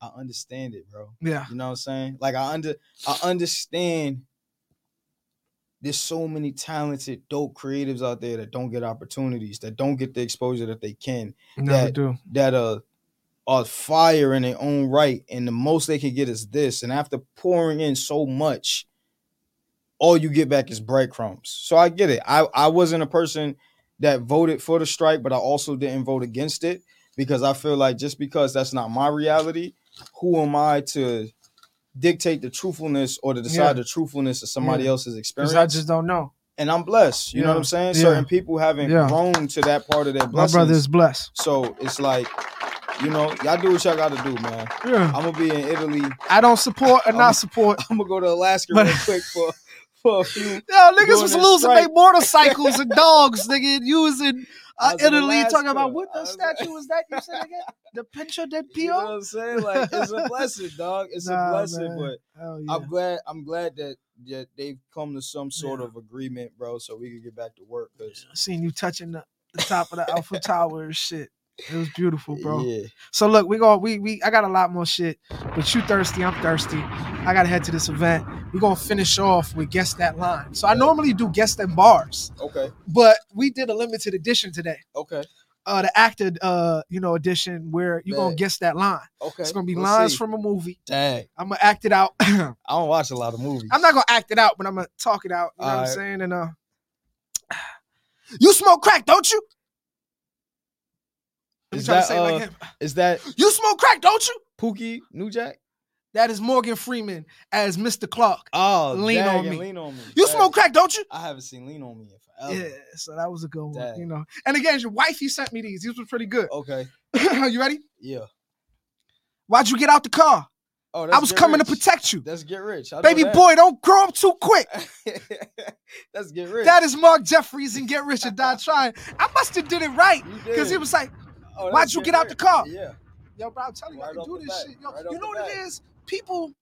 I understand it, bro. yeah, You know what I'm saying? Like, I under, I understand. There's so many talented, dope creatives out there that don't get opportunities, that don't get the exposure that they can. never that- do. that uh are fire in their own right, and the most they can get is this. And after pouring in so much, all you get back is breadcrumbs. So I get it. I I wasn't a person that voted for the strike, but I also didn't vote against it because I feel like just because that's not my reality, who am I to dictate the truthfulness or to decide Yeah. the truthfulness of somebody Yeah. else's experience? I just don't know. and I'm blessed. You know what I'm saying? Yeah. Certain people haven't Yeah. grown to that part of their My blessings. brother is blessed. So it's like, you know, y'all do what y'all got to do, man. Yeah. I'm gonna be in Italy. I don't support and not support. I'm gonna go to Alaska But- real quick for for a few. Yo, niggas was losing their motorcycles and dogs, nigga. and You was in uh, was in Italy talking about what the statue was that you said again? The Pincho del You know what I'm saying? Like it's a blessing, dog. It's Nah, a blessing, man. but yeah. I'm glad. I'm glad that that they've come to some sort Yeah. of agreement, bro, so we can get back to work. Cause I seen you touching the, the top of the Alpha Tower and shit. It was beautiful, bro. yeah, So look, we go. We we. I got a lot more shit, but you thirsty. I'm thirsty. I gotta head to this event. We're gonna finish off with guess that line. So I normally do guess them bars, okay, but we did a limited edition today. okay, Uh, the acted, uh, you know, edition where you gonna guess that line. okay. It's gonna be Let's lines see. from a movie. Dang, I'm gonna act it out. I'm don't watch a lot of movies. I'm not gonna act it out, but I'm gonna talk it out. You know what I'm saying? And uh, you smoke crack, don't you? Is that, like uh, him. Is that You smoke crack, don't you? Pookie New Jack? That is Morgan Freeman as Mr. Clark. Oh, Lean on Me. Lean on me. You Dang. smoke crack, don't you? I haven't seen Lean on me in forever. Yeah, so that was a good one, Dang. you know. And again, your wife, he sent me these. These were pretty good. Okay. you ready? Yeah. Why'd you get out the car? Oh, I was coming Rich. to protect you. That's get rich. Baby that. boy, don't grow up too quick. That's get rich. That is Marc Jefferies and Get Rich or Die Trying. I must have did it right. Because he was like, Oh, why'd you get out the car? Yeah. yo, bro, I'm telling you, I can do this bat. shit. Yo, Right you know what it bat. is? People,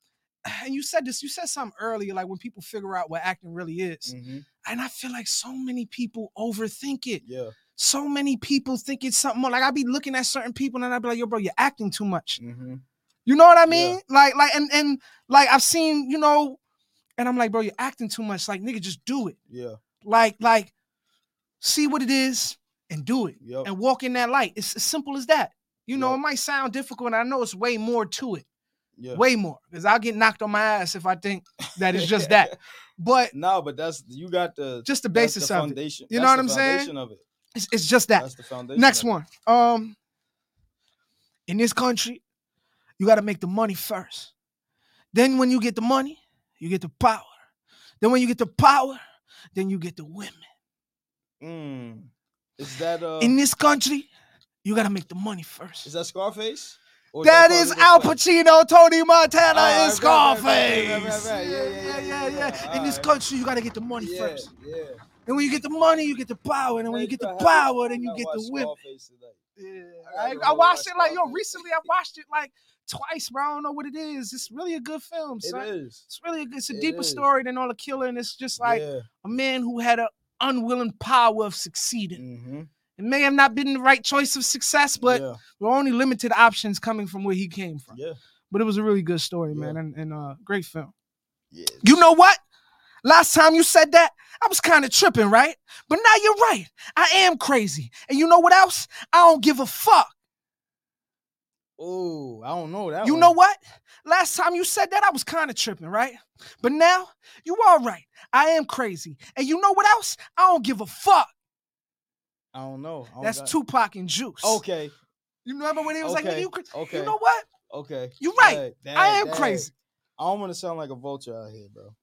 and you said this, you said something earlier, like when people figure out what acting really is. Mhm. And I feel like so many people overthink it. Yeah. So many people think it's something more. Like I be looking at certain people and I'd be like, yo, bro, you're acting too much. Mm-hmm. You know what I Yeah. mean? Like, like, and and like I've seen, you know, and I'm like, bro, you're acting too much. Like, nigga, just do it. Yeah. Like, like, see what it is and do it. Yep. And walk in that light. It's as simple as that. You know, Yep. it might sound difficult, and I know it's way more to it. Yeah. Way more. Because I'll get knocked on my ass if I think that it's just that. But no, but that's you got the just the basis the of it. foundation. You know That's what I'm saying? foundation Of it. It's, it's just that. That's the foundation. Next it. one. Um, in this country, you got to make the money first. Then when you get the money, you get the power. Then when you get the power, then you get the women. Mm. Is that uh? in this country, you got to make the money first. is that Scarface? Or That is Al? Pacino, Tony Montana, Ah, and Scarface. Yeah, yeah, yeah, yeah. In this country, you got to get the money Yeah, first. yeah. And when you get the money, you get the power. And when you get the power, then you get the women. Yeah, I I, watched it like yo recently. I watched it like twice, bro. I don't know what it is. It's really a good film, It son. is. It's really a good. It's a It deeper is. story than all the killing. It's just like yeah. a man who had an unwilling power of succeeding. Mm-hmm. It may have not been the right choice of success, but yeah. there were only limited options coming from where he came from. yeah. But it was a really good story, Yeah. man, and, and uh, great film. Yeah. You know what? Last time you said that, I was kind of tripping, right? But now you're right. I am crazy. And you know what else? I don't give a fuck. Oh, I don't know that. You one. know what? Last time you said that, I was kind of tripping, right? But now you are right. I am crazy. And you know what else? I don't give a fuck. I don't know. I don't That's got- Tupac and Juice. Okay. You remember when he was like, Okay, "Nigga, you, cra- okay. you know what? Okay. you're right. I am crazy. I don't want to sound like a vulture out here, bro.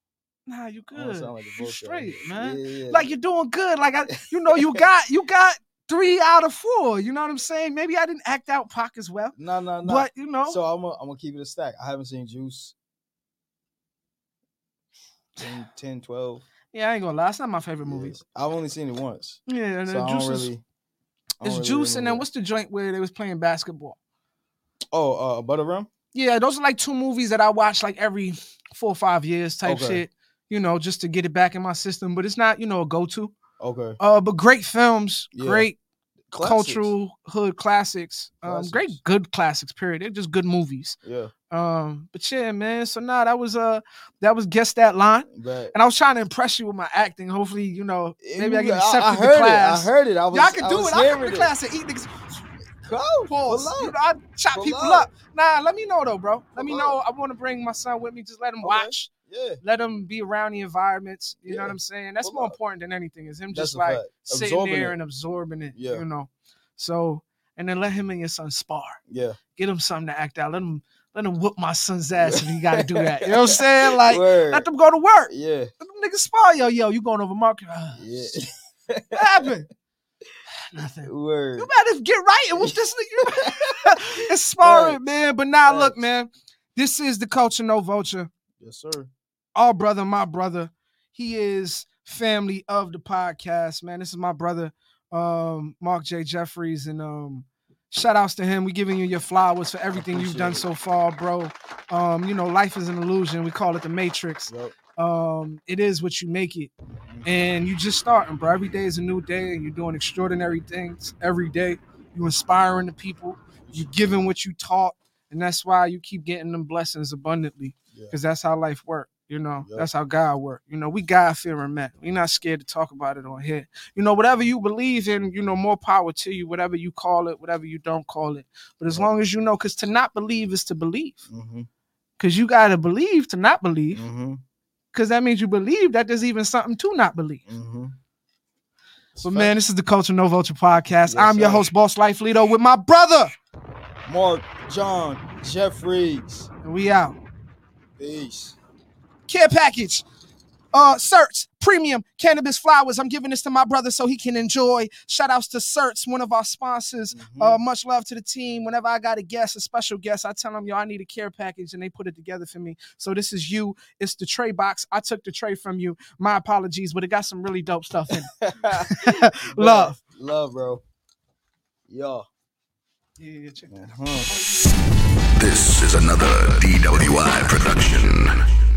Nah, you good. sound like a you straight, man. Yeah, yeah, yeah. Like you're doing good. Like I, you know, you got you got three out of four. You know what I'm saying? Maybe I didn't act out Pac as well, no, no, no. but you know, So I'm gonna I'm gonna keep it a stack. I haven't seen Juice. 10, 10 12 yeah, I ain't gonna lie. It's not my favorite movie. I've only seen it once. Yeah, So Juice is really. It's really Juice, and then what's the joint where they was playing basketball? Oh, uh, Above the Rim. Yeah, those are like two movies that I watch like every four or five years type Okay. shit. You know, just to get it back in my system. But it's not, you know, a go-to. Okay. Uh, but great films, Yeah. great Classics. cultural hood classics. Um, great good classics. Period. They're just good movies. Yeah. Um, but yeah, man. So nah, that was uh, that was guess that line. But And I was trying to impress you with my acting. Hopefully, you know, maybe I get accepted I, to heard class. it. I heard it. I was. Y'all can I do was it. I come to class and eat niggas. Go. Pause. You know, I chop people up. up. Nah, let me know though, bro. Let me know. I want to bring my son with me. Just let him Okay. watch. Yeah. Let him be around the environments. You know what I'm saying? That's more important than anything. Is him just like sitting Absorbing there it. and absorbing it. Yeah. You know. So and then let him and your son spar. Yeah. Get him something to act out. Let him let him whoop my son's ass if he got to do that. You know what I'm saying? Like Word. let them go to work. Yeah. Let them niggas spar. Yo, yo, you going over market? Ah, Yeah. What happened? Nothing. Word. You better get right and whoop this nigga. it's sparring, Facts. man. But now, look, man. This is the culture, no vulture. Yes, sir. Our brother, my brother. He is family of the podcast, man. This is my brother, um, Marc J. Jefferies, and um, shout outs to him. We giving you your flowers for everything you've done Appreciate so far, bro. Um, you know, life is an illusion. We call it the Matrix. Yep. Um, it is what you make it, and you just starting, bro. Every day is a new day, and you're doing extraordinary things every day. You're inspiring the people. You're giving what you taught, and that's why you keep getting them blessings abundantly, Yeah. because that's how life work. You know, Yep. that's how God work. You know, we God fearing men. We're not scared to talk about it on here. You know, whatever you believe in, you know, more power to you. Whatever you call it, whatever you don't call it. But as long as you know, because to not believe is to believe. Mm-hmm. Because you gotta believe to not believe Mm-hmm. because that means you believe that there's even something to not believe. Mm-hmm. But man, this is the Culture No Vulture podcast. Yes, I'm your sir. host, Boss Life Lido, with my brother. Marc John Jefferies. And we out. Peace. Care package. Uh, Certs, premium cannabis flowers. I'm giving this to my brother so he can enjoy. Shout outs to Certs, one of our sponsors. Mhm. Uh, much love to the team. Whenever I got a guest, a special guest, I tell them, yo, I need a care package, and they put it together for me. So this is you. It's the tray box. I took the tray from you. My apologies, but it got some really dope stuff in it. Love. Love, bro. Yo. Yeah, check that. Uh-huh. This is another DWI production.